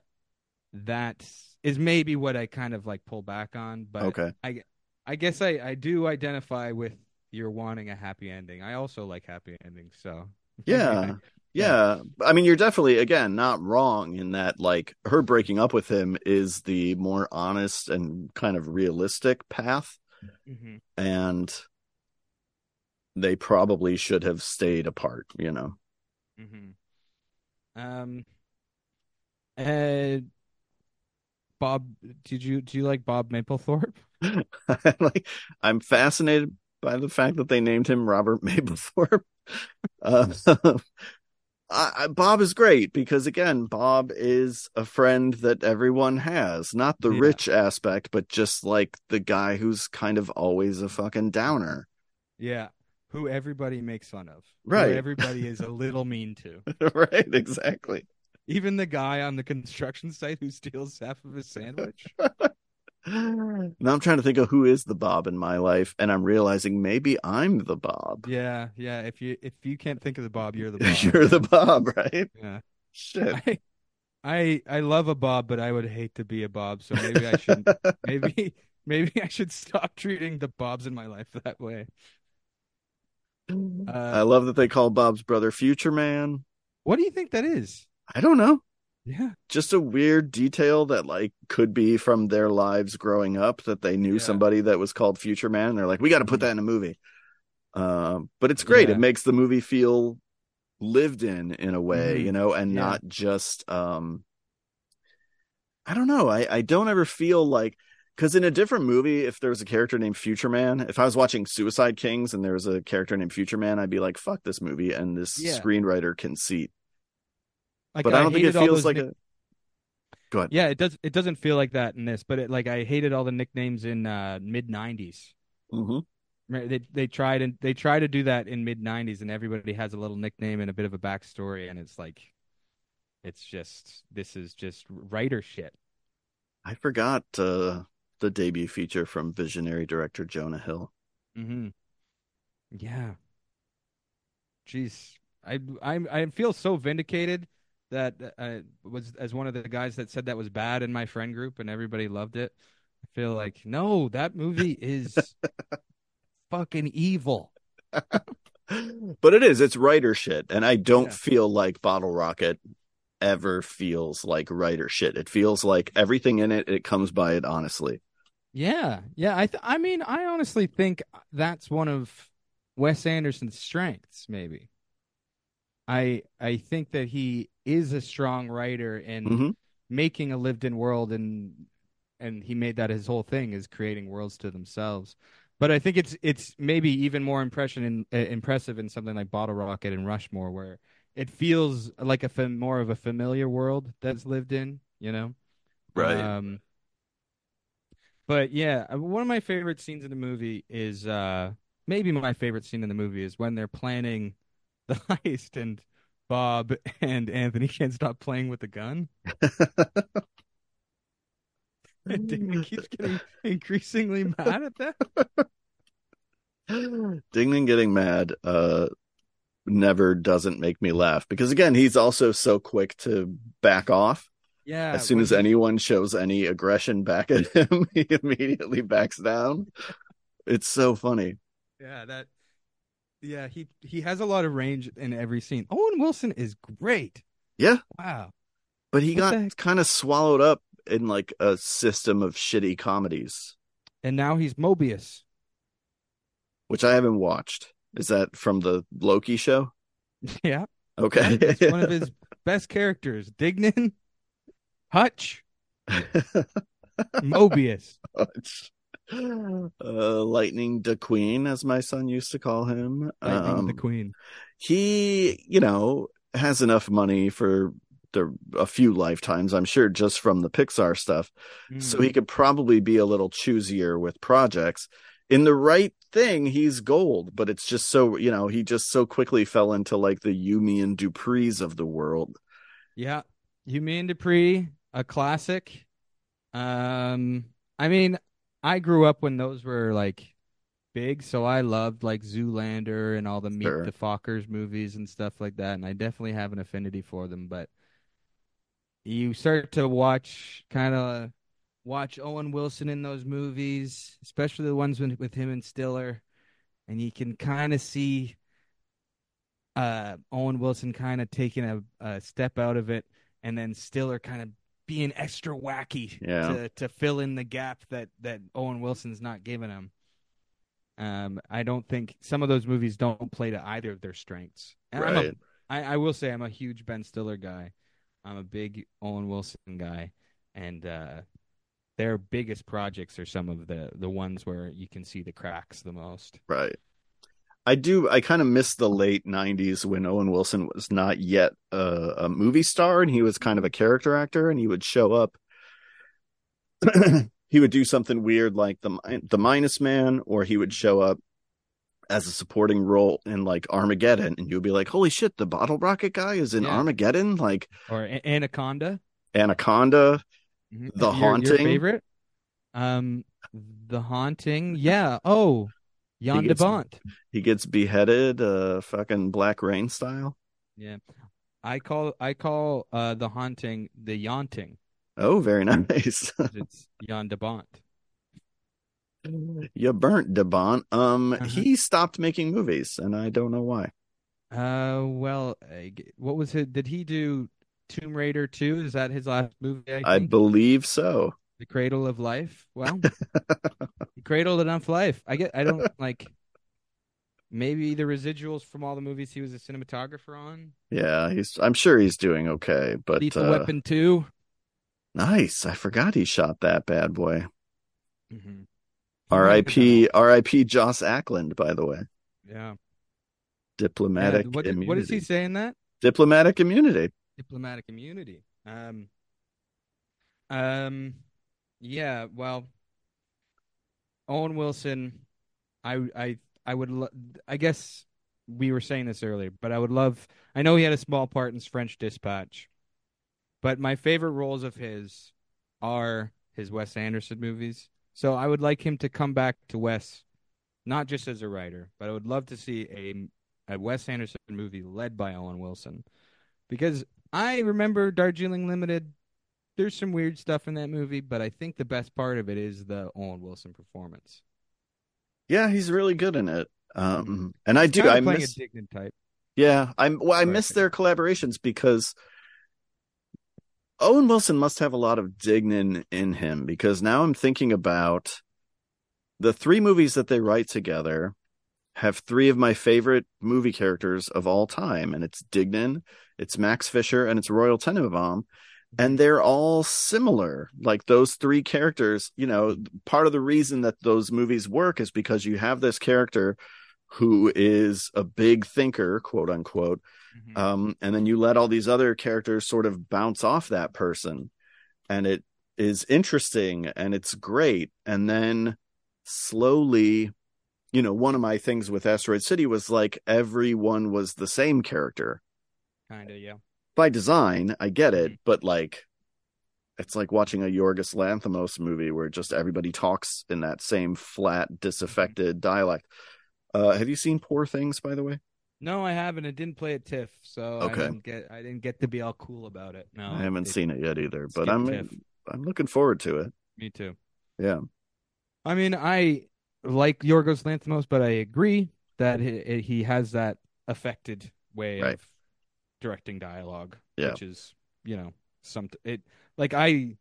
Speaker 2: that is maybe what I kind of like pull back on, but
Speaker 1: okay.
Speaker 2: I I guess I I do identify with you're wanting a happy ending. I also like happy endings, so
Speaker 1: Yeah. Yeah. I mean, you're definitely, again, not wrong in that, like, her breaking up with him is the more honest and kind of realistic path.
Speaker 2: hmm
Speaker 1: And they probably should have stayed apart, you know?
Speaker 2: hmm Um. Uh, Bob, did you do you like Bob Mapplethorpe?
Speaker 1: like, I'm fascinated by the fact that they named him Robert Mapplethorpe. Uh, I, I, Bob is great because again, Bob is a friend that everyone has, not the
Speaker 2: Yeah.
Speaker 1: rich aspect, but just like the guy who's kind of always a fucking downer.
Speaker 2: Yeah, who everybody makes fun of. Who
Speaker 1: Right.
Speaker 2: everybody is a little mean to.
Speaker 1: right, exactly.
Speaker 2: Even the guy on the construction site who steals half of his sandwich.
Speaker 1: Now I'm trying to think of who is the Bob in my life, and I'm realizing maybe I'm the Bob.
Speaker 2: Yeah, yeah. If you if you can't think of the Bob, you're the Bob.
Speaker 1: You're the Bob, right?
Speaker 2: Yeah.
Speaker 1: Shit.
Speaker 2: I, I I love a Bob, but I would hate to be a Bob. So maybe I should maybe maybe I should stop treating the Bobs in my life that way.
Speaker 1: I
Speaker 2: Uh,
Speaker 1: love that they call Bob's brother Future Man.
Speaker 2: what do you think that is?
Speaker 1: I don't know.
Speaker 2: Yeah,
Speaker 1: Just a weird detail that like could be from their lives growing up that they knew
Speaker 2: Yeah.
Speaker 1: somebody that was called Future Man. And they're like, we got to put that in a movie. Um, but it's great.
Speaker 2: Yeah.
Speaker 1: It makes the movie feel lived in in a way,
Speaker 2: Mhm.
Speaker 1: you know, and
Speaker 2: Yeah.
Speaker 1: not just um I don't know. I I don't ever feel like because in a different movie, if there was a character named Future Man, if I was watching Suicide Kings and there was a character named Future Man, I'd be like, "Fuck this movie," and this
Speaker 2: Yeah.
Speaker 1: screenwriter conceit.
Speaker 2: like
Speaker 1: But I don't think it feels like
Speaker 2: nick-
Speaker 1: a. Go ahead.
Speaker 2: Yeah, it does. It doesn't feel like that in this, but it like I hated all the nicknames in uh, mid '90s.
Speaker 1: hmm
Speaker 2: They they tried and they try to do that in mid '90s, and everybody has a little nickname and a bit of a backstory, and it's like, it's just this is just writer shit.
Speaker 1: I forgot uh, the debut feature from visionary director Jonah Hill.
Speaker 2: hmm Yeah. Jeez, I I I feel so vindicated that I was as one of the guys that said that was bad in my friend group, and everybody loved it. I feel like no, that movie is fucking evil.
Speaker 1: but it is. It's writer shit, and I don't
Speaker 2: Yeah.
Speaker 1: feel like Bottle Rocket ever feels like writer shit. It feels like everything in it. It comes by it honestly.
Speaker 2: Yeah, yeah. I th- I mean, I honestly think that's one of Wes Anderson's strengths. Maybe. I I think that he is a strong writer and
Speaker 1: Mhm.
Speaker 2: making a lived-in world, and and he made that his whole thing is creating worlds to themselves. But I think it's it's maybe even more impression in, uh, impressive in something like Bottle Rocket and Rushmore, where it feels like a fam- more of a familiar world that's lived in. You know.
Speaker 1: Right.
Speaker 2: Um, but yeah, uh, one of my favorite scenes in the movie is uh maybe my favorite scene in the movie is when they're planning the heist and Bob and Anthony can't stop playing with the gun. And Damon keeps getting increasingly mad at that.
Speaker 1: Dignan getting mad uh never doesn't make me laugh because again he's also so quick to back off
Speaker 2: Yeah.
Speaker 1: as soon as
Speaker 2: he-
Speaker 1: anyone shows any aggression back at him he immediately backs down it's so funny
Speaker 2: Yeah, that yeah, he he has a lot of range in every scene. Owen Wilson is great.
Speaker 1: Yeah.
Speaker 2: Wow.
Speaker 1: but he
Speaker 2: What
Speaker 1: got kind of swallowed up in like a system of shitty comedies
Speaker 2: And now he's Mobius.
Speaker 1: which i haven't watched is that from the loki show
Speaker 2: Yeah.
Speaker 1: okay
Speaker 2: It's one of his best characters. Dignan, Hutch, Mobius.
Speaker 1: uh, Lightning the Queen, as my son used to call him.
Speaker 2: Lightning
Speaker 1: Um,
Speaker 2: the Queen.
Speaker 1: he, you know, has enough money for the a few lifetimes, I'm sure, just from the Pixar stuff. So
Speaker 2: Mm.
Speaker 1: he could probably be a little choosier with projects. In the right thing, he's gold, but it's just so you know he just so quickly fell into like the You, Me and Duprees of the world.
Speaker 2: Yeah. You mean Dupree, a classic. Um, I mean, I grew up when those were like big, so I loved like Zoolander and all the Meet
Speaker 1: Sure.
Speaker 2: the Fockers movies and stuff like that, and I definitely have an affinity for them, but you start to watch kind of watch Owen Wilson in those movies, especially the ones with, with him and Stiller, and you can kind of see uh, Owen Wilson kind of taking a, a step out of it, and then Stiller kind of being extra wacky
Speaker 1: Yeah.
Speaker 2: to to fill in the gap that that Owen Wilson's not giving him. Um, I don't think some of those movies don't play to either of their strengths. And I'm a-
Speaker 1: Right.
Speaker 2: I, I will say I'm a huge Ben Stiller guy. I'm a big Owen Wilson guy, and uh, their biggest projects are some of the the ones where you can see the cracks the most.
Speaker 1: Right. I do. I kind of miss the late '90s when Owen Wilson was not yet a, a movie star, and he was kind of a character actor, and he would show up. he would do something weird like the the Minus Man, or he would show up as a supporting role in like Armageddon, and you'd be like, "Holy shit, the Bottle Rocket guy is in
Speaker 2: Yeah.
Speaker 1: Armageddon!" Like
Speaker 2: Or A- Anaconda,
Speaker 1: Anaconda.
Speaker 2: Mhm.
Speaker 1: The
Speaker 2: Your- your
Speaker 1: Haunting?
Speaker 2: favorite. Um, The Haunting. Yeah. Oh, Jan de Bont.
Speaker 1: He gets beheaded, uh, fucking Black Rain style.
Speaker 2: Yeah. I call I call uh the haunting the yaunting.
Speaker 1: Oh, very nice.
Speaker 2: It's Jan de Bont.
Speaker 1: you burnt Devon. Um,
Speaker 2: Uh-huh.
Speaker 1: he stopped making movies, and I don't know why.
Speaker 2: Uh, well, what was it? Did he do Tomb Raider 2? Is that his last movie? I
Speaker 1: I believe so.
Speaker 2: The Cradle of Life. Well, he cradled enough life. I get. I don't like. Maybe the residuals from all the movies he was a cinematographer on.
Speaker 1: Yeah, he's. I'm sure he's doing okay, but
Speaker 2: Lethal
Speaker 1: uh,
Speaker 2: Weapon 2.
Speaker 1: nice. I forgot he shot that bad boy.
Speaker 2: Mm-hmm.
Speaker 1: R.I.P. R.I.P. Joss Ackland. By the way,
Speaker 2: Yeah.
Speaker 1: diplomatic
Speaker 2: Yeah, what,
Speaker 1: immunity.
Speaker 2: what is he saying that?
Speaker 1: Diplomatic immunity.
Speaker 2: diplomatic immunity. Um, um, yeah. Well, Owen Wilson, I, I, I would, lo- I guess we were saying this earlier, but I would love. I know he had a small part in French Dispatch, but my favorite roles of his are his Wes Anderson movies. So I would like him to come back to Wes, not just as a writer, but I would love to see a a Wes Anderson movie led by Owen Wilson because I remember Darjeeling Limited. There's some weird stuff in that movie, but I think the best part of it is the Owen Wilson performance.
Speaker 1: Yeah, he's really good in it. Um, and I do.
Speaker 2: Kinda
Speaker 1: I
Speaker 2: playing
Speaker 1: miss.
Speaker 2: type.
Speaker 1: Yeah, I'm. Well, I miss their collaborations because Owen Wilson must have a lot of Dignan in him. Because now I'm thinking about the three movies that they write together have three of my favorite movie characters of all time, and it's Dignan, it's Max Fisher, and it's Royal Tenenbaum. And they're all similar. Like those three characters, you know, part of the reason that those movies work is because you have this character who is a big thinker, quote unquote,
Speaker 2: Mhm.
Speaker 1: um, and then you let all these other characters sort of bounce off that person and it is interesting and it's great and then slowly you know one of my things with asteroid city was like everyone was the same character
Speaker 2: Kinda, yeah.
Speaker 1: By design i get it but like it's like watching a yorgos lanthimos movie where just everybody talks in that same flat disaffected dialect uh have you seen poor things by the way
Speaker 2: No, I haven't. It didn't play at TIFF, so
Speaker 1: Okay.
Speaker 2: I didn't get. I didn't get to be all cool about it. No,
Speaker 1: i haven't
Speaker 2: it-
Speaker 1: seen it yet either but i'm
Speaker 2: TIFF.
Speaker 1: i'm looking forward to it
Speaker 2: Me too.
Speaker 1: yeah
Speaker 2: I mean, I like Yorgos Lanthimos, but I agree that he, he has that affected way
Speaker 1: Right.
Speaker 2: of directing dialogue,
Speaker 1: Yeah.
Speaker 2: which is you know some it like I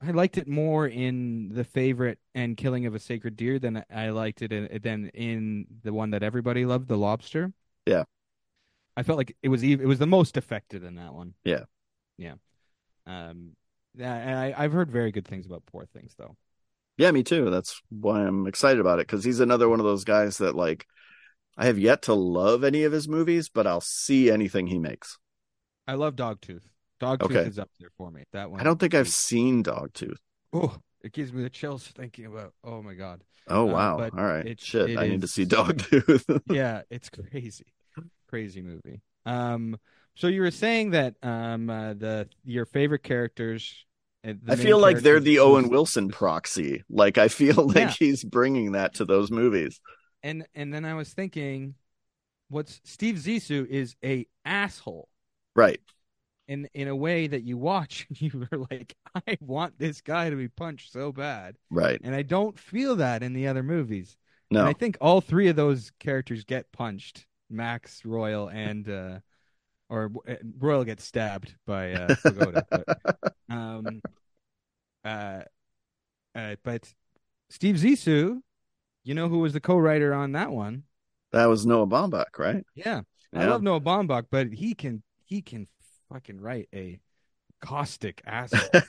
Speaker 2: I liked it more in the favorite and Killing of a Sacred Deer than I liked it in, than in the one that everybody loved, The Lobster.
Speaker 1: Yeah.
Speaker 2: I felt like it was even, it was the most affected in that one.
Speaker 1: Yeah.
Speaker 2: yeah. Um, yeah, and I, I've heard very good things about Poor Things though.
Speaker 1: Yeah, me too. That's why I'm excited about it because he's another one of those guys that like I have yet to love any of his movies, but I'll see anything he makes.
Speaker 2: I love Dogtooth. Dogtooth
Speaker 1: Okay.
Speaker 2: is up there for me. That one.
Speaker 1: I don't think I've
Speaker 2: is-
Speaker 1: seen Dogtooth.
Speaker 2: Oh, it gives me the chills thinking about. Oh my god.
Speaker 1: Oh
Speaker 2: Uh,
Speaker 1: wow!
Speaker 2: but
Speaker 1: All right,
Speaker 2: it-
Speaker 1: shit.
Speaker 2: it
Speaker 1: I need to
Speaker 2: is-
Speaker 1: see Dogtooth.
Speaker 2: Yeah, it's crazy, crazy movie. Um, so you were saying that um uh, the your favorite characters. uh,
Speaker 1: I feel like they're the Owen Wilson proxy. Like I feel like
Speaker 2: Yeah.
Speaker 1: he's bringing that to those movies.
Speaker 2: And and then I was thinking, what's Steve Zissou is a asshole.
Speaker 1: Right.
Speaker 2: in in a way that you watch and you are like, I want this guy to be punched so bad,
Speaker 1: Right.
Speaker 2: and I don't feel that in the other movies.
Speaker 1: No.
Speaker 2: And I think all three of those characters get punched: Max, Royal, and uh, or uh, Royal gets stabbed by uh, Pagoda. but, um, uh, uh, but Steve Zissou, you know who was the co-writer on that one?
Speaker 1: that was Noah Baumbach, right?
Speaker 2: Yeah, I love Noah Baumbach, but he can he can fucking write a caustic asshole,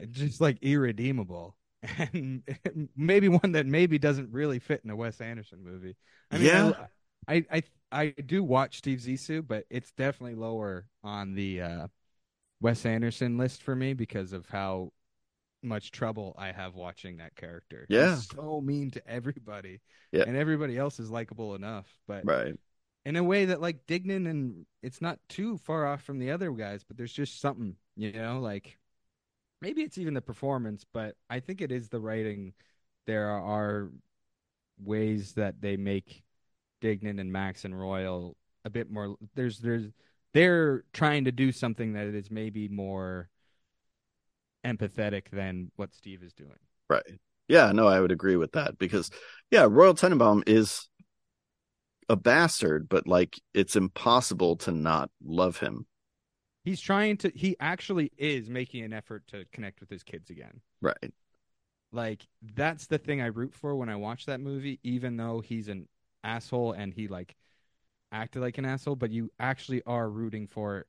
Speaker 2: just like irredeemable, and maybe one that maybe doesn't really fit in a Wes Anderson movie. I mean,
Speaker 1: Yeah.
Speaker 2: I, I I I do watch Steve Zissou, but it's definitely lower on the uh, Wes Anderson list for me because of how much trouble I have watching that character. He's
Speaker 1: Yeah.
Speaker 2: so mean to everybody,
Speaker 1: Yeah.
Speaker 2: and everybody else is likable enough, but
Speaker 1: right.
Speaker 2: in a way that like Dignan and it's not too far off from the other guys, but there's just something, you know, like maybe it's even the performance, but I think it is the writing. There are ways that they make Dignan and Max and Royal a bit more. There's there's they're trying to do something that is maybe more empathetic than what Steve is doing.
Speaker 1: Right. Yeah, no, I would agree with that because yeah, Royal Tenenbaum is a bastard, but like it's impossible to not love him.
Speaker 2: He's trying to. He actually is making an effort to connect with his kids again.
Speaker 1: Right.
Speaker 2: like that's the thing I root for when I watch that movie, even though he's an asshole and he like acted like an asshole, but you actually are rooting for it.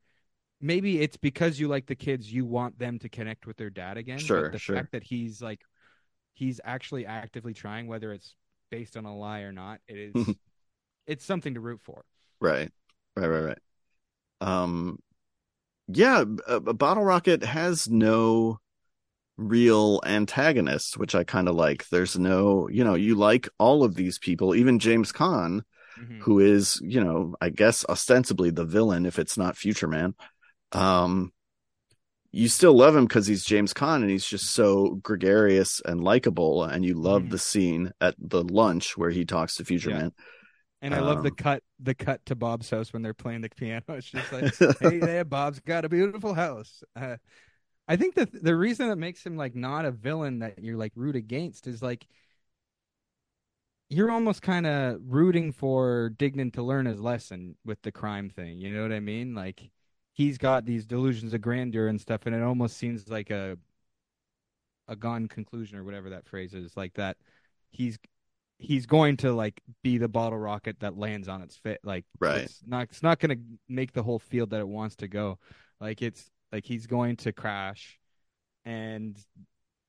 Speaker 2: Maybe it's because you like the kids, you want them to connect with their dad again.
Speaker 1: Sure,
Speaker 2: the
Speaker 1: sure.
Speaker 2: fact that he's like he's actually actively trying, whether it's based on a lie or not, it is it's something to root for.
Speaker 1: Right. Right, right, right. Um yeah, a, a Bottle Rocket has no real antagonists, which I kind of like. There's no, you know, you like all of these people, even James Caan,
Speaker 2: Mhm.
Speaker 1: who is, you know, I guess ostensibly the villain if it's not Future Man. Um you still love him because he's James Caan and he's just so gregarious and likable, and you love
Speaker 2: Mhm.
Speaker 1: the scene at the lunch where he talks to Future
Speaker 2: Yeah.
Speaker 1: Man.
Speaker 2: And I love the
Speaker 1: Um,
Speaker 2: cut the cut to Bob's house when they're playing the piano. It's just like hey there, Bob's got a beautiful house. Uh, I think that the reason that makes him like not a villain that you're like root against is like you're almost kind of rooting for Dignan to learn his lesson with the crime thing. You know what I mean? Like he's got these delusions of grandeur and stuff, and it almost seems like a a gone conclusion or whatever that phrase is. Like that he's he's going to like be the bottle rocket that lands on its fit. Like
Speaker 1: Right.
Speaker 2: it's not it's not going to make the whole field that it wants to go. Like it's like he's going to crash, and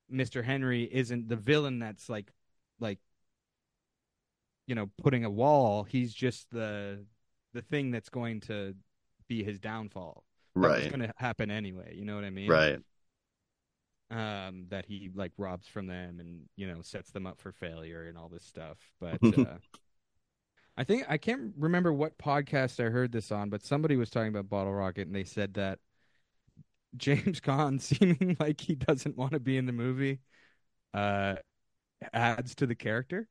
Speaker 2: Mister Henry isn't the villain that's like like you know putting a wall. He's just the the thing that's going to be his downfall. That
Speaker 1: Right.
Speaker 2: going to happen anyway. You know what I mean?
Speaker 1: Right.
Speaker 2: um that he like robs from them and you know sets them up for failure and all this stuff but uh i think i can't remember what podcast i heard this on but somebody was talking about bottle rocket and they said that james Caan seeming like he doesn't want to be in the movie uh adds to the character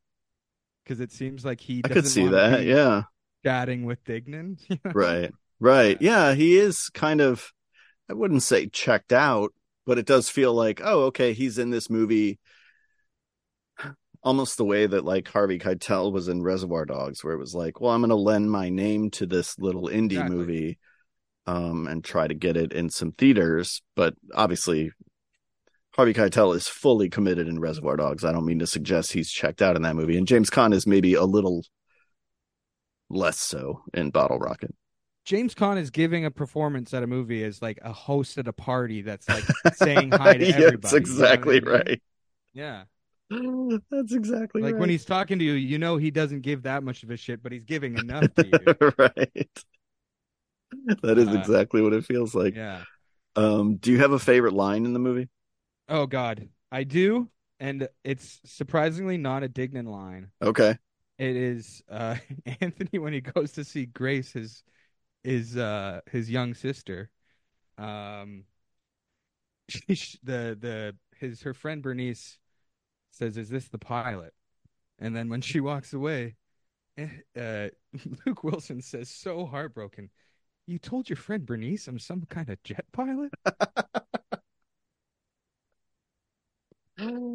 Speaker 2: because it seems like he
Speaker 1: I could see that. Yeah.
Speaker 2: chatting with dignan you know?
Speaker 1: Right. Right. Yeah, he is kind of I wouldn't say checked out, but it does feel like, oh, okay, he's in this movie almost the way that like Harvey Keitel was in Reservoir Dogs, where it was like, well, I'm gonna lend my name to this little indie
Speaker 2: Exactly.
Speaker 1: movie um and try to get it in some theaters. But obviously Harvey Keitel is fully committed in Reservoir Dogs. I don't mean to suggest he's checked out in that movie. And James Caan is maybe a little less so in Bottle Rocket.
Speaker 2: James Caan is giving a performance at a movie as like a host at a party that's like saying hi to
Speaker 1: Yeah,
Speaker 2: everybody.
Speaker 1: That's
Speaker 2: you know
Speaker 1: exactly
Speaker 2: I mean?
Speaker 1: right.
Speaker 2: Yeah.
Speaker 1: That's exactly
Speaker 2: Like
Speaker 1: right.
Speaker 2: when he's talking to you, you know he doesn't give that much of a shit, but he's giving enough to you.
Speaker 1: right. That is
Speaker 2: Uh,
Speaker 1: exactly what it feels like.
Speaker 2: Yeah.
Speaker 1: Um, do you have a favorite line in the movie?
Speaker 2: Oh God. I do, and it's surprisingly not a Dignan line.
Speaker 1: Okay.
Speaker 2: It is uh Anthony when he goes to see Grace, his his uh his young sister. Um she, the the his her friend Bernice says, "Is this the pilot?" And then when she walks away, eh, uh, Luke Wilson says, so heartbroken, You told your friend Bernice I'm some kind of jet pilot?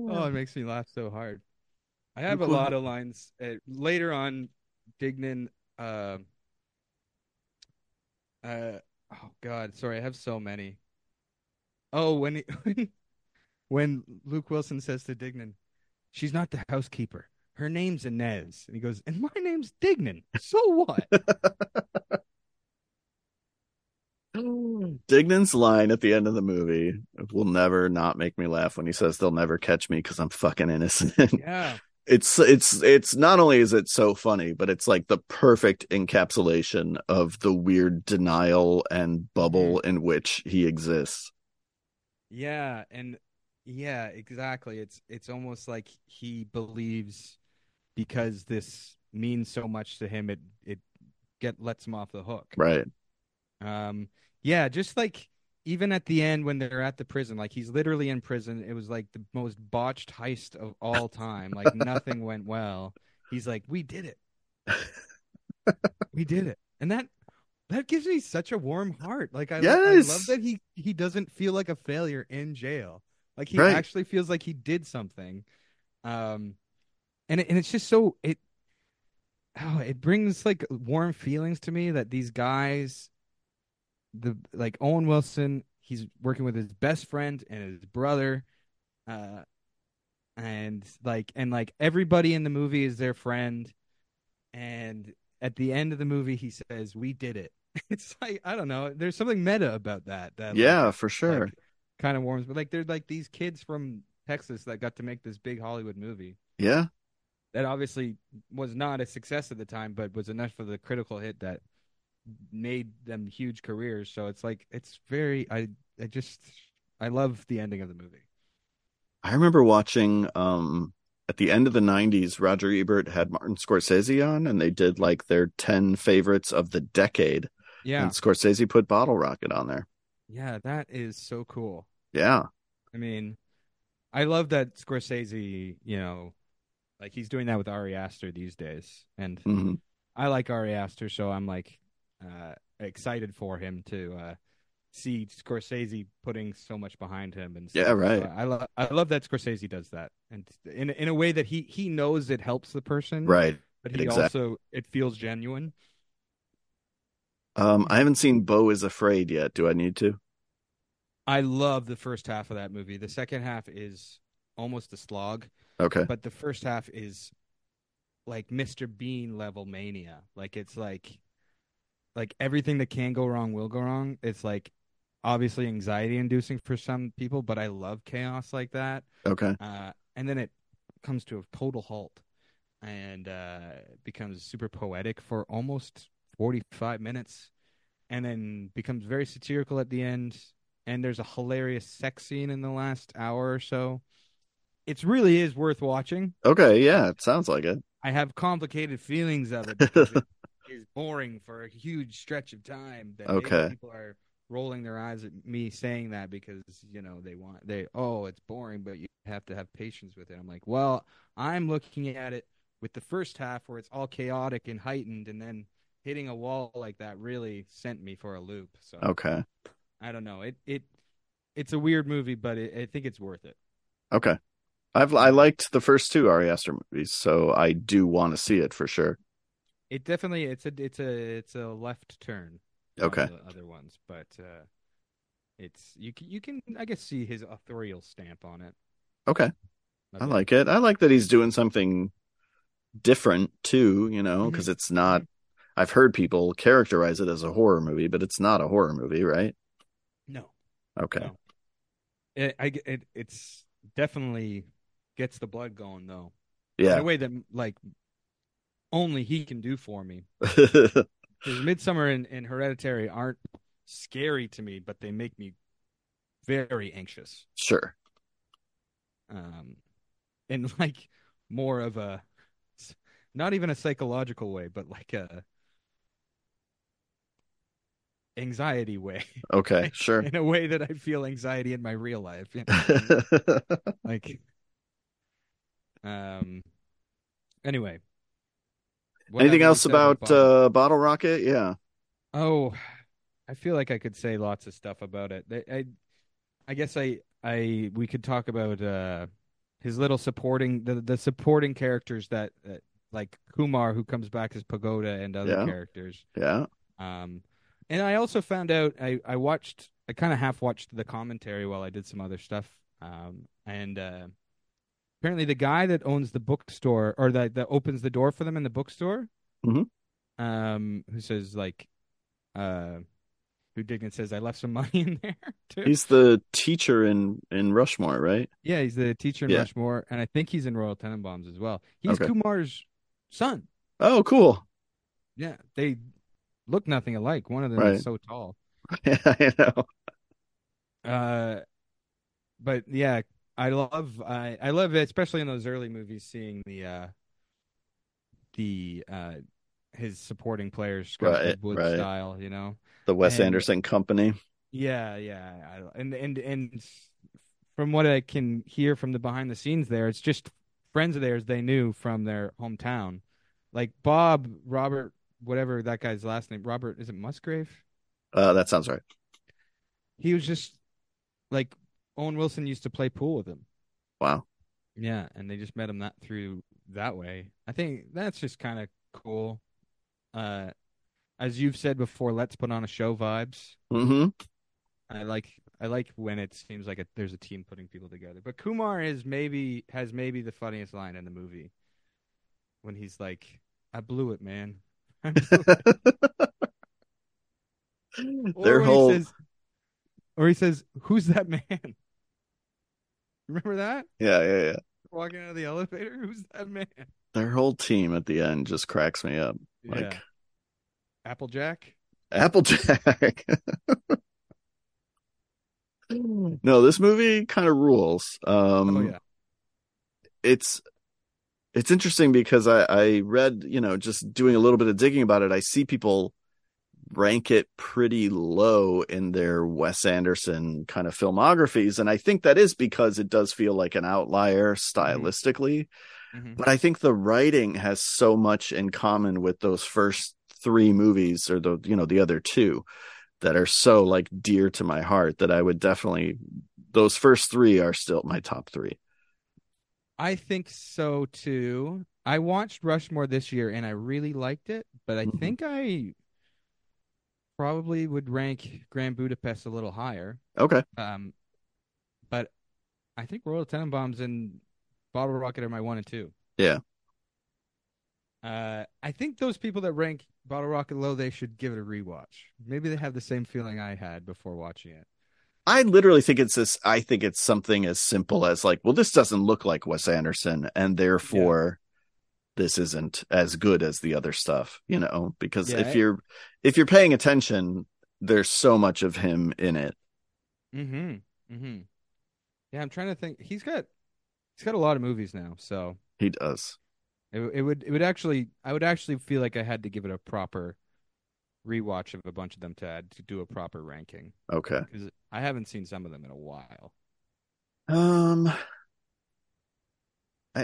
Speaker 2: Oh, it makes me laugh so hard. I have a lot of lines uh, later on. Dignan, uh, uh, oh God, sorry, I have so many. Oh, when he, when when Luke Wilson says to Dignan, "She's not the housekeeper. Her name's Inez," and he goes, "And my name's Dignan. So what?"
Speaker 1: Dignan's line at the end of the movie will never not make me laugh when he says they'll never catch me because I'm fucking innocent.
Speaker 2: yeah,
Speaker 1: it's it's it's not only is it so funny, but it's like the perfect encapsulation of the weird denial and bubble in which he exists.
Speaker 2: yeah, and yeah, exactly. It's it's almost like he believes because this means so much to him, it it get lets him off the hook.
Speaker 1: Right.
Speaker 2: Um, yeah, just like even at the end when they're at the prison, like he's literally in prison. It was like the most botched heist of all time. Like nothing went well. He's like, "We did it. we did it," and that that gives me such a warm heart. Like I, I love that he he doesn't feel like a failure in jail. Like he
Speaker 1: Right.
Speaker 2: actually feels like he did something. Um, and it, and it's just so it. Oh, it brings like warm feelings to me that these guys the like Owen Wilson, he's working with his best friend and his brother, uh, and like and like everybody in the movie is their friend, and at the end of the movie he says, "We did it." It's like I don't know. There's something meta about that. That like,
Speaker 1: Yeah, for sure.
Speaker 2: kind of warms. But like they're like these kids from Texas that got to make this big Hollywood movie
Speaker 1: yeah.
Speaker 2: that obviously was not a success at the time, but was enough for the critical hit that made them huge careers. So it's like it's very I I just I love the ending of the movie.
Speaker 1: I remember watching um at the end of the 90s Roger Ebert had Martin Scorsese on and they did like their 10 favorites of the decade
Speaker 2: Yeah,
Speaker 1: and Scorsese put Bottle Rocket on there.
Speaker 2: yeah, that is so cool.
Speaker 1: Yeah.
Speaker 2: I mean, I love that Scorsese. You know, like he's doing that with Ari Aster these days, and
Speaker 1: hmm
Speaker 2: I like Ari Aster, so I'm like uh, excited for him to uh, see Scorsese putting so much behind him. And
Speaker 1: Yeah,
Speaker 2: stuff. So
Speaker 1: right.
Speaker 2: I love I love that Scorsese does that, and in in a way that he he knows it helps the person,
Speaker 1: Right.
Speaker 2: But he
Speaker 1: exactly.
Speaker 2: also it feels genuine.
Speaker 1: Um I haven't seen Bo is Afraid yet. Do I need to?
Speaker 2: I love the first half of that movie. The second half is almost a slog,
Speaker 1: Okay.
Speaker 2: but the first half is like Mr. Bean level mania. Like it's like like everything that can go wrong will go wrong. It's like obviously anxiety inducing for some people, but I love chaos like that.
Speaker 1: Okay.
Speaker 2: Uh, and then it comes to a total halt and uh, becomes super poetic for almost 45 minutes and then becomes very satirical at the end. And there's a hilarious sex scene in the last hour or so. It really is worth watching.
Speaker 1: Okay, yeah, it sounds like it.
Speaker 2: I have complicated feelings of it it is boring for a huge stretch of time. That
Speaker 1: Okay.
Speaker 2: people are rolling their eyes at me saying that because you know they want they oh it's boring, but you have to have patience with it. I'm like, well, I'm looking at it with the first half where it's all chaotic and heightened, and then hitting a wall like that really sent me for a loop. So
Speaker 1: Okay.
Speaker 2: I don't know. It it it's a weird movie, but it, I think it's worth it.
Speaker 1: Okay. I've I liked the first two Ari Aster movies, so I do want to see it for sure.
Speaker 2: It definitely it's a it's a it's a left turn.
Speaker 1: Okay.
Speaker 2: the other ones, but uh, it's you can you can I guess see his authorial stamp on it.
Speaker 1: Okay. I like it. I like that he's doing something different too, you know, because it's not I've heard people characterize it as a horror movie, but it's not a horror movie, right?
Speaker 2: No,
Speaker 1: Okay.
Speaker 2: No. it I it it's definitely gets the blood going though
Speaker 1: Yeah.
Speaker 2: in a way that like only he can do for me. Because Midsommar and, and Hereditary aren't scary to me, but they make me very anxious.
Speaker 1: sure.
Speaker 2: um, in like more of a not even a psychological way, but like a anxiety way,
Speaker 1: Okay, sure.
Speaker 2: in a way that I feel anxiety in my real life. you know? like, um, anyway.
Speaker 1: Anything else about
Speaker 2: Bottle?
Speaker 1: uh Bottle Rocket? Yeah.
Speaker 2: Oh, I feel like I could say lots of stuff about it. I, I, I guess I, I, we could talk about uh, his little supporting the the supporting characters that, that like Kumar who comes back as Pagoda and other
Speaker 1: Yeah.
Speaker 2: characters.
Speaker 1: Yeah.
Speaker 2: Um, and I also found out I I watched I kind of half watched the commentary while I did some other stuff. Um, and uh, apparently the guy that owns the bookstore or that that opens the door for them in the bookstore,
Speaker 1: Mhm.
Speaker 2: um, who says like, uh, who Dignan says I left some money in there too.
Speaker 1: He's the teacher in in Rushmore, right?
Speaker 2: yeah, he's the teacher in
Speaker 1: Yeah.
Speaker 2: Rushmore, and I think he's in Royal Tenenbaums as well. He's
Speaker 1: Okay.
Speaker 2: Kumar's son.
Speaker 1: Oh, cool.
Speaker 2: Yeah, they look nothing alike. One of them
Speaker 1: Right.
Speaker 2: is so tall.
Speaker 1: Yeah, I know.
Speaker 2: Uh, but yeah, I love I I love it, especially in those early movies, seeing the uh the uh his supporting players,
Speaker 1: Right,
Speaker 2: Goodwood
Speaker 1: right.
Speaker 2: style, you know.
Speaker 1: The Wes
Speaker 2: And-
Speaker 1: Anderson Company.
Speaker 2: Yeah, yeah, I, and and and from what I can hear from the behind the scenes there, it's just friends of theirs they knew from their hometown, like Bob Robert, whatever that guy's last name, Robert is it Musgrave?
Speaker 1: Uh, that sounds right.
Speaker 2: He was just like Owen Wilson used to play pool with him.
Speaker 1: Wow.
Speaker 2: Yeah, and they just met him that through that way. I think that's just kind of cool. Uh, as you've said before, let's put on a show vibes.
Speaker 1: hmm
Speaker 2: I like I like when it seems like a, there's a team putting people together. But Kumar is maybe has maybe the funniest line in the movie when he's like, "I blew it, man." Blew it."
Speaker 1: Their whole
Speaker 2: he says, or he says, "Who's that man?" Remember that
Speaker 1: yeah, yeah, yeah.
Speaker 2: walking out of the elevator? Who's that man?
Speaker 1: Their whole team at the end just cracks me up. Like
Speaker 2: yeah, Applejack.
Speaker 1: Applejack. no, this movie kind of rules. Um,
Speaker 2: Oh yeah,
Speaker 1: it's it's interesting because I, I read, you know, just doing a little bit of digging about it, I see people rank it pretty low in their Wes Anderson kind of filmographies. And I think that is because it does feel like an outlier stylistically.
Speaker 2: Mhm.
Speaker 1: But I think the writing has so much in common with those first three movies or the, you know, the other two that are so like dear to my heart that I would definitely, those first three are still my top three.
Speaker 2: I think so too. I watched Rushmore this year and I really liked it, but I
Speaker 1: Mhm.
Speaker 2: think I probably would rank Grand Budapest a little higher.
Speaker 1: Okay.
Speaker 2: Um, but I think Royal Tenenbaums and Bottle Rocket are my one and two.
Speaker 1: Yeah.
Speaker 2: Uh, I think those people that rank Bottle Rocket low, they should give it a rewatch. Maybe they have the same feeling I had before watching it.
Speaker 1: I literally think it's this. I think it's something as simple as like, well, this doesn't look like Wes Anderson, and therefore this isn't as good as the other stuff. You know, because
Speaker 2: Yeah,
Speaker 1: if you're if you're paying attention, there's so much of him in it.
Speaker 2: Mm-hmm. Mm-hmm. Yeah, I'm trying to think. He's got he's got a lot of movies now, so
Speaker 1: He does.
Speaker 2: it, it would it would actually I would actually feel like I had to give it a proper rewatch of a bunch of them to add to do a proper ranking
Speaker 1: Okay.
Speaker 2: because I haven't seen some of them in a while.
Speaker 1: Um,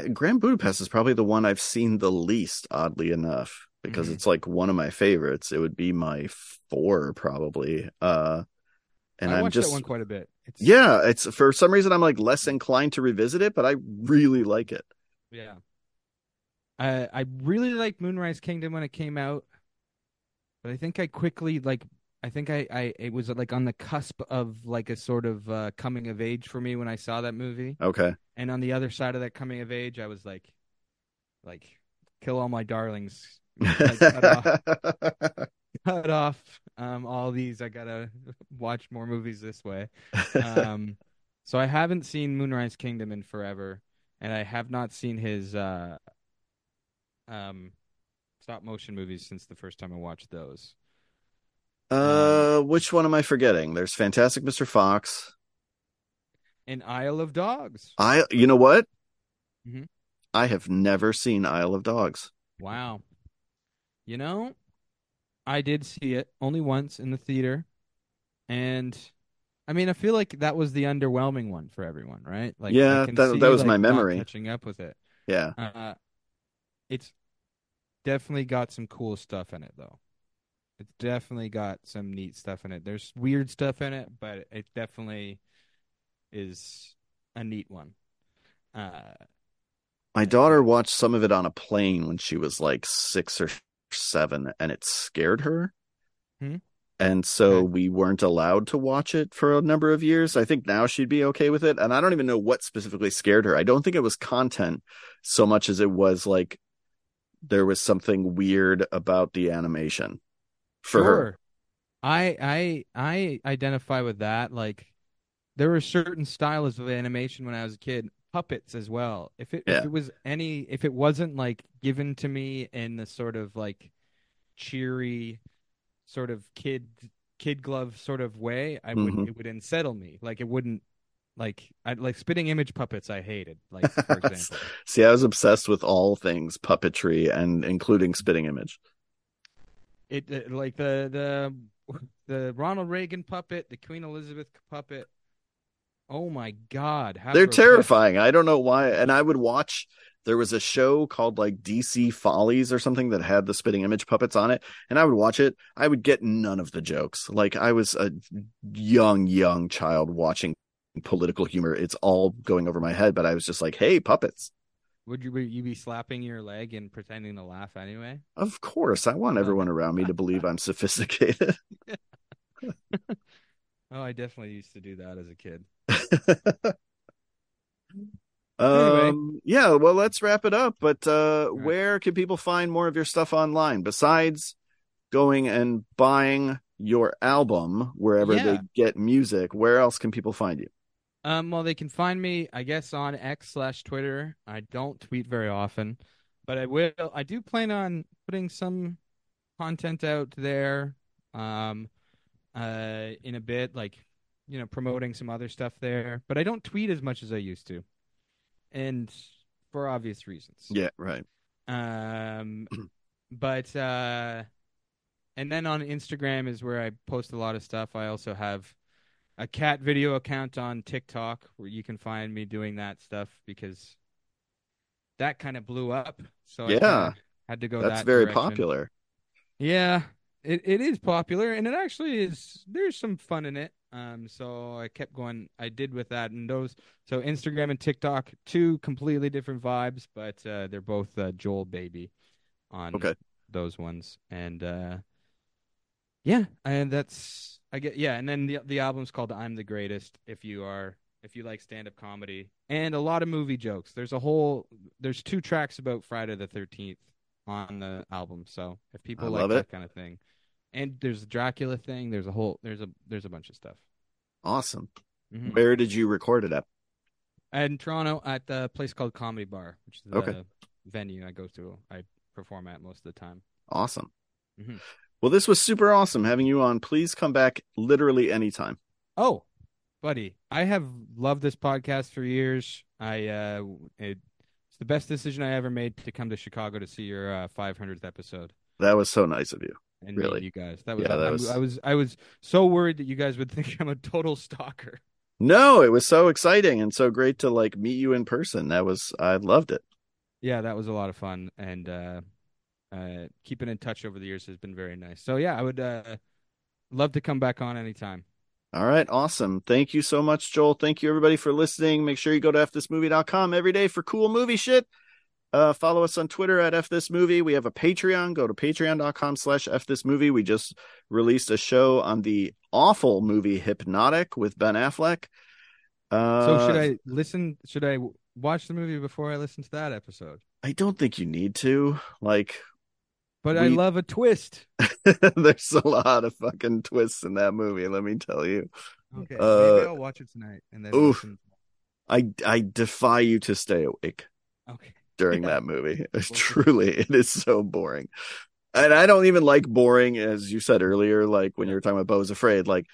Speaker 1: Grand Budapest is probably the one I've seen the least, oddly enough, because
Speaker 2: Mhm.
Speaker 1: it's like one of my favorites. It would be my four probably. Uh, and
Speaker 2: I
Speaker 1: I'm just
Speaker 2: that one quite a bit. It's,
Speaker 1: Yeah, it's for some reason I'm like less inclined to revisit it, but I really like it.
Speaker 2: yeah. I I really liked Moonrise Kingdom when it came out, but I think I quickly like I think I I it was like on the cusp of like a sort of uh, coming of age for me when I saw that movie.
Speaker 1: Okay.
Speaker 2: And on the other side of that coming of age, I was like, like, kill all my darlings, like, cut off, cut off um, all these. I gotta watch more movies this way. Um, so I haven't seen Moonrise Kingdom in forever, and I have not seen his uh, um, stop motion movies since the first time I watched those.
Speaker 1: Uh, which one am I forgetting? There's Fantastic Mr. Fox.
Speaker 2: And Isle of Dogs.
Speaker 1: I, you know what?
Speaker 2: Mhm.
Speaker 1: I have never seen Isle of Dogs.
Speaker 2: Wow. You know, I did see it only once in the theater. And I mean, I feel like that was the underwhelming one for everyone, right? Like
Speaker 1: Yeah, that-
Speaker 2: see,
Speaker 1: that was
Speaker 2: like,
Speaker 1: my memory.
Speaker 2: catching up with it.
Speaker 1: Yeah.
Speaker 2: Uh it's definitely got some cool stuff in it though. It's definitely got some neat stuff in it. There's weird stuff in it, but it definitely is a neat one. Uh,
Speaker 1: My daughter watched some of it on a plane when she was like six or seven, and it scared her.
Speaker 2: Hmm.
Speaker 1: And so
Speaker 2: Okay.
Speaker 1: we weren't allowed to watch it for a number of years. I think now she'd be okay with it. And I don't even know what specifically scared her. I don't think it was content so much as it was like there was something weird about the animation for her.
Speaker 2: Sure. I I I identify with that. Like there were certain styles of animation when I was a kid, puppets as well. If it
Speaker 1: Yeah.
Speaker 2: if it was any if it wasn't like given to me in the sort of like cheery sort of kid kid glove sort of way, I would
Speaker 1: Mhm.
Speaker 2: it would unsettle me. Like it wouldn't like I like spitting image puppets I hated, like for example.
Speaker 1: See, I was obsessed with all things puppetry and including spitting image.
Speaker 2: It, it like the the the Ronald Reagan puppet, the Queen Elizabeth puppet. Oh my God, how
Speaker 1: They're terrifying. I don't know why. And I would watch. There was a show called like DC Follies or something that had the spitting image puppets on it, and I would watch it. I would get none of the jokes. Like I was a young, young child watching political humor. It's all going over my head, but I was just like, "Hey, puppets!"
Speaker 2: Would you would you be slapping your leg and pretending to laugh anyway?
Speaker 1: Of course, I want everyone around me to believe I'm sophisticated.
Speaker 2: Oh, I definitely used to do that as a kid.
Speaker 1: Um, yeah, well, let's wrap it up. But uh,
Speaker 2: right.
Speaker 1: where can people find more of your stuff online besides going and buying your album wherever they get music? Where else can people find you?
Speaker 2: Um, well, they can find me, I guess, on X slash Twitter. I don't tweet very often, but I will. I do plan on putting some content out there, um, uh, in a bit, like you know, promoting some other stuff there. But I don't tweet as much as I used to, and for obvious reasons.
Speaker 1: Yeah, right.
Speaker 2: Um, but uh, and then on Instagram is where I post a lot of stuff. I also have a cat video account on TikTok where you can find me doing that stuff because that kind of blew up. So
Speaker 1: Yeah.
Speaker 2: had to go
Speaker 1: That's
Speaker 2: that
Speaker 1: very
Speaker 2: direction.
Speaker 1: popular.
Speaker 2: Yeah, it it is popular and it actually is. There's some fun in it. Um, so I kept going. I did with that and those. So Instagram and TikTok, two completely different vibes, but uh, they're both uh, Joel Baby on
Speaker 1: Okay.
Speaker 2: those ones. And uh, yeah, and that's I get yeah. And then the the album's called "I'm the Greatest." If you are if you like stand up comedy and a lot of movie jokes, there's a whole there's two tracks about Friday the Thirteenth on the album. So if people
Speaker 1: I
Speaker 2: like that
Speaker 1: it.
Speaker 2: kind of thing, and there's the Dracula thing. There's a whole there's a there's a bunch of stuff.
Speaker 1: Awesome.
Speaker 2: Mhm.
Speaker 1: Where did you record it at?
Speaker 2: And Toronto at the place called Comedy Bar, which is the
Speaker 1: Okay.
Speaker 2: venue I go to. I perform at most of the time.
Speaker 1: Awesome.
Speaker 2: Mhm.
Speaker 1: Well, this was super awesome having you on. Please come back literally anytime.
Speaker 2: Oh, buddy, I have loved this podcast for years. I uh, it, it's the best decision I ever made to come to Chicago to see your uh, 500th episode
Speaker 1: That was so nice of you.
Speaker 2: and
Speaker 1: Really?
Speaker 2: you guys. That was,
Speaker 1: Yeah, that
Speaker 2: I,
Speaker 1: was-
Speaker 2: I was I was so worried that you guys would think I'm a total stalker.
Speaker 1: No, it was so exciting and so great to like meet you in person. That was I loved it.
Speaker 2: Yeah, that was a lot of fun, and uh, uh, keeping in touch over the years has been very nice. So yeah, I would uh, love to come back on anytime.
Speaker 1: All right, awesome. Thank you so much, Joel. Thank you everybody for listening. Make sure you go to fthismovie.com every day for cool movie shit. Uh, follow us on Twitter at fthismovie. We have a Patreon. Go to patreon.com slash fthismovie. We just released a show on the awful movie Hypnotic with Ben Affleck. Uh,
Speaker 2: So should I listen? Should I watch the movie before I listen to that episode?
Speaker 1: I don't think you need to. Like,
Speaker 2: But I love a twist.
Speaker 1: there's a lot of fucking twists in that movie, let me tell you.
Speaker 2: Okay,
Speaker 1: Uh,
Speaker 2: maybe I'll watch it tonight and then
Speaker 1: oof.
Speaker 2: listen.
Speaker 1: I I defy you to stay awake.
Speaker 2: Okay.
Speaker 1: during
Speaker 2: Yeah.
Speaker 1: that movie. It's truly, it is so boring. And I don't even like boring, as you said earlier, like when you were talking about Bo's Afraid. Like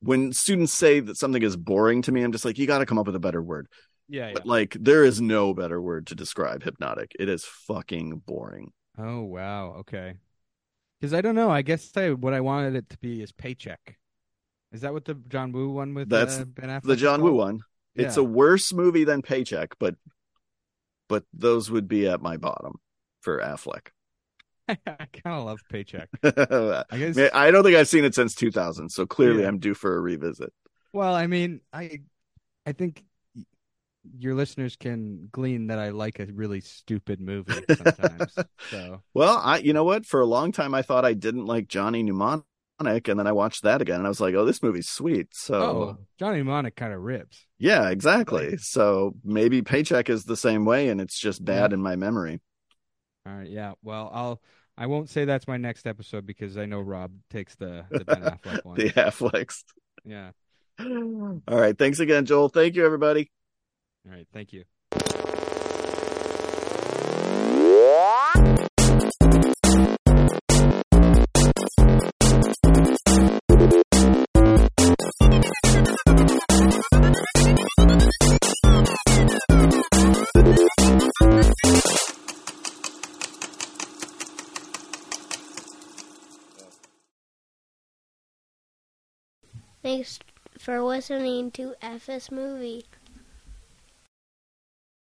Speaker 1: when students say that something is boring to me, I'm just like, you got to come up with a better word.
Speaker 2: Yeah, yeah.
Speaker 1: But like, there is no better word to describe hypnotic. It is fucking boring.
Speaker 2: Oh wow. Okay. Because I don't know. I guess I, what I wanted it to be is paycheck. Is that what the John Woo one with
Speaker 1: That's
Speaker 2: uh, Ben Affleck?
Speaker 1: The John Woo one. It's a worse movie than Paycheck, but but those would be at my bottom for Affleck.
Speaker 2: I kind of love Paycheck.
Speaker 1: I
Speaker 2: guess.
Speaker 1: I don't think I've seen it since 2000, so clearly
Speaker 2: Yeah.
Speaker 1: I'm due for a revisit.
Speaker 2: Well, I mean, I, I think your listeners can glean that I like a really stupid movie sometimes. so
Speaker 1: Well, I you know what? For a long time I thought I didn't like Johnny Mnemonic, and then I watched that again and I was like, "Oh, this movie's sweet." So,
Speaker 2: oh, Johnny Mnemonic kind of rips.
Speaker 1: yeah, exactly. So, maybe Paycheck is the same way and it's just bad in my memory.
Speaker 2: All right, yeah. Well, I'll. I won't say that's my next episode because I know Rob takes the the Ben Affleck one.
Speaker 1: the Afflecks.
Speaker 2: Yeah.
Speaker 1: All right, thanks again, Joel. Thank you everybody.
Speaker 2: All right. Thank you.
Speaker 3: Thanks for listening to F This Movie.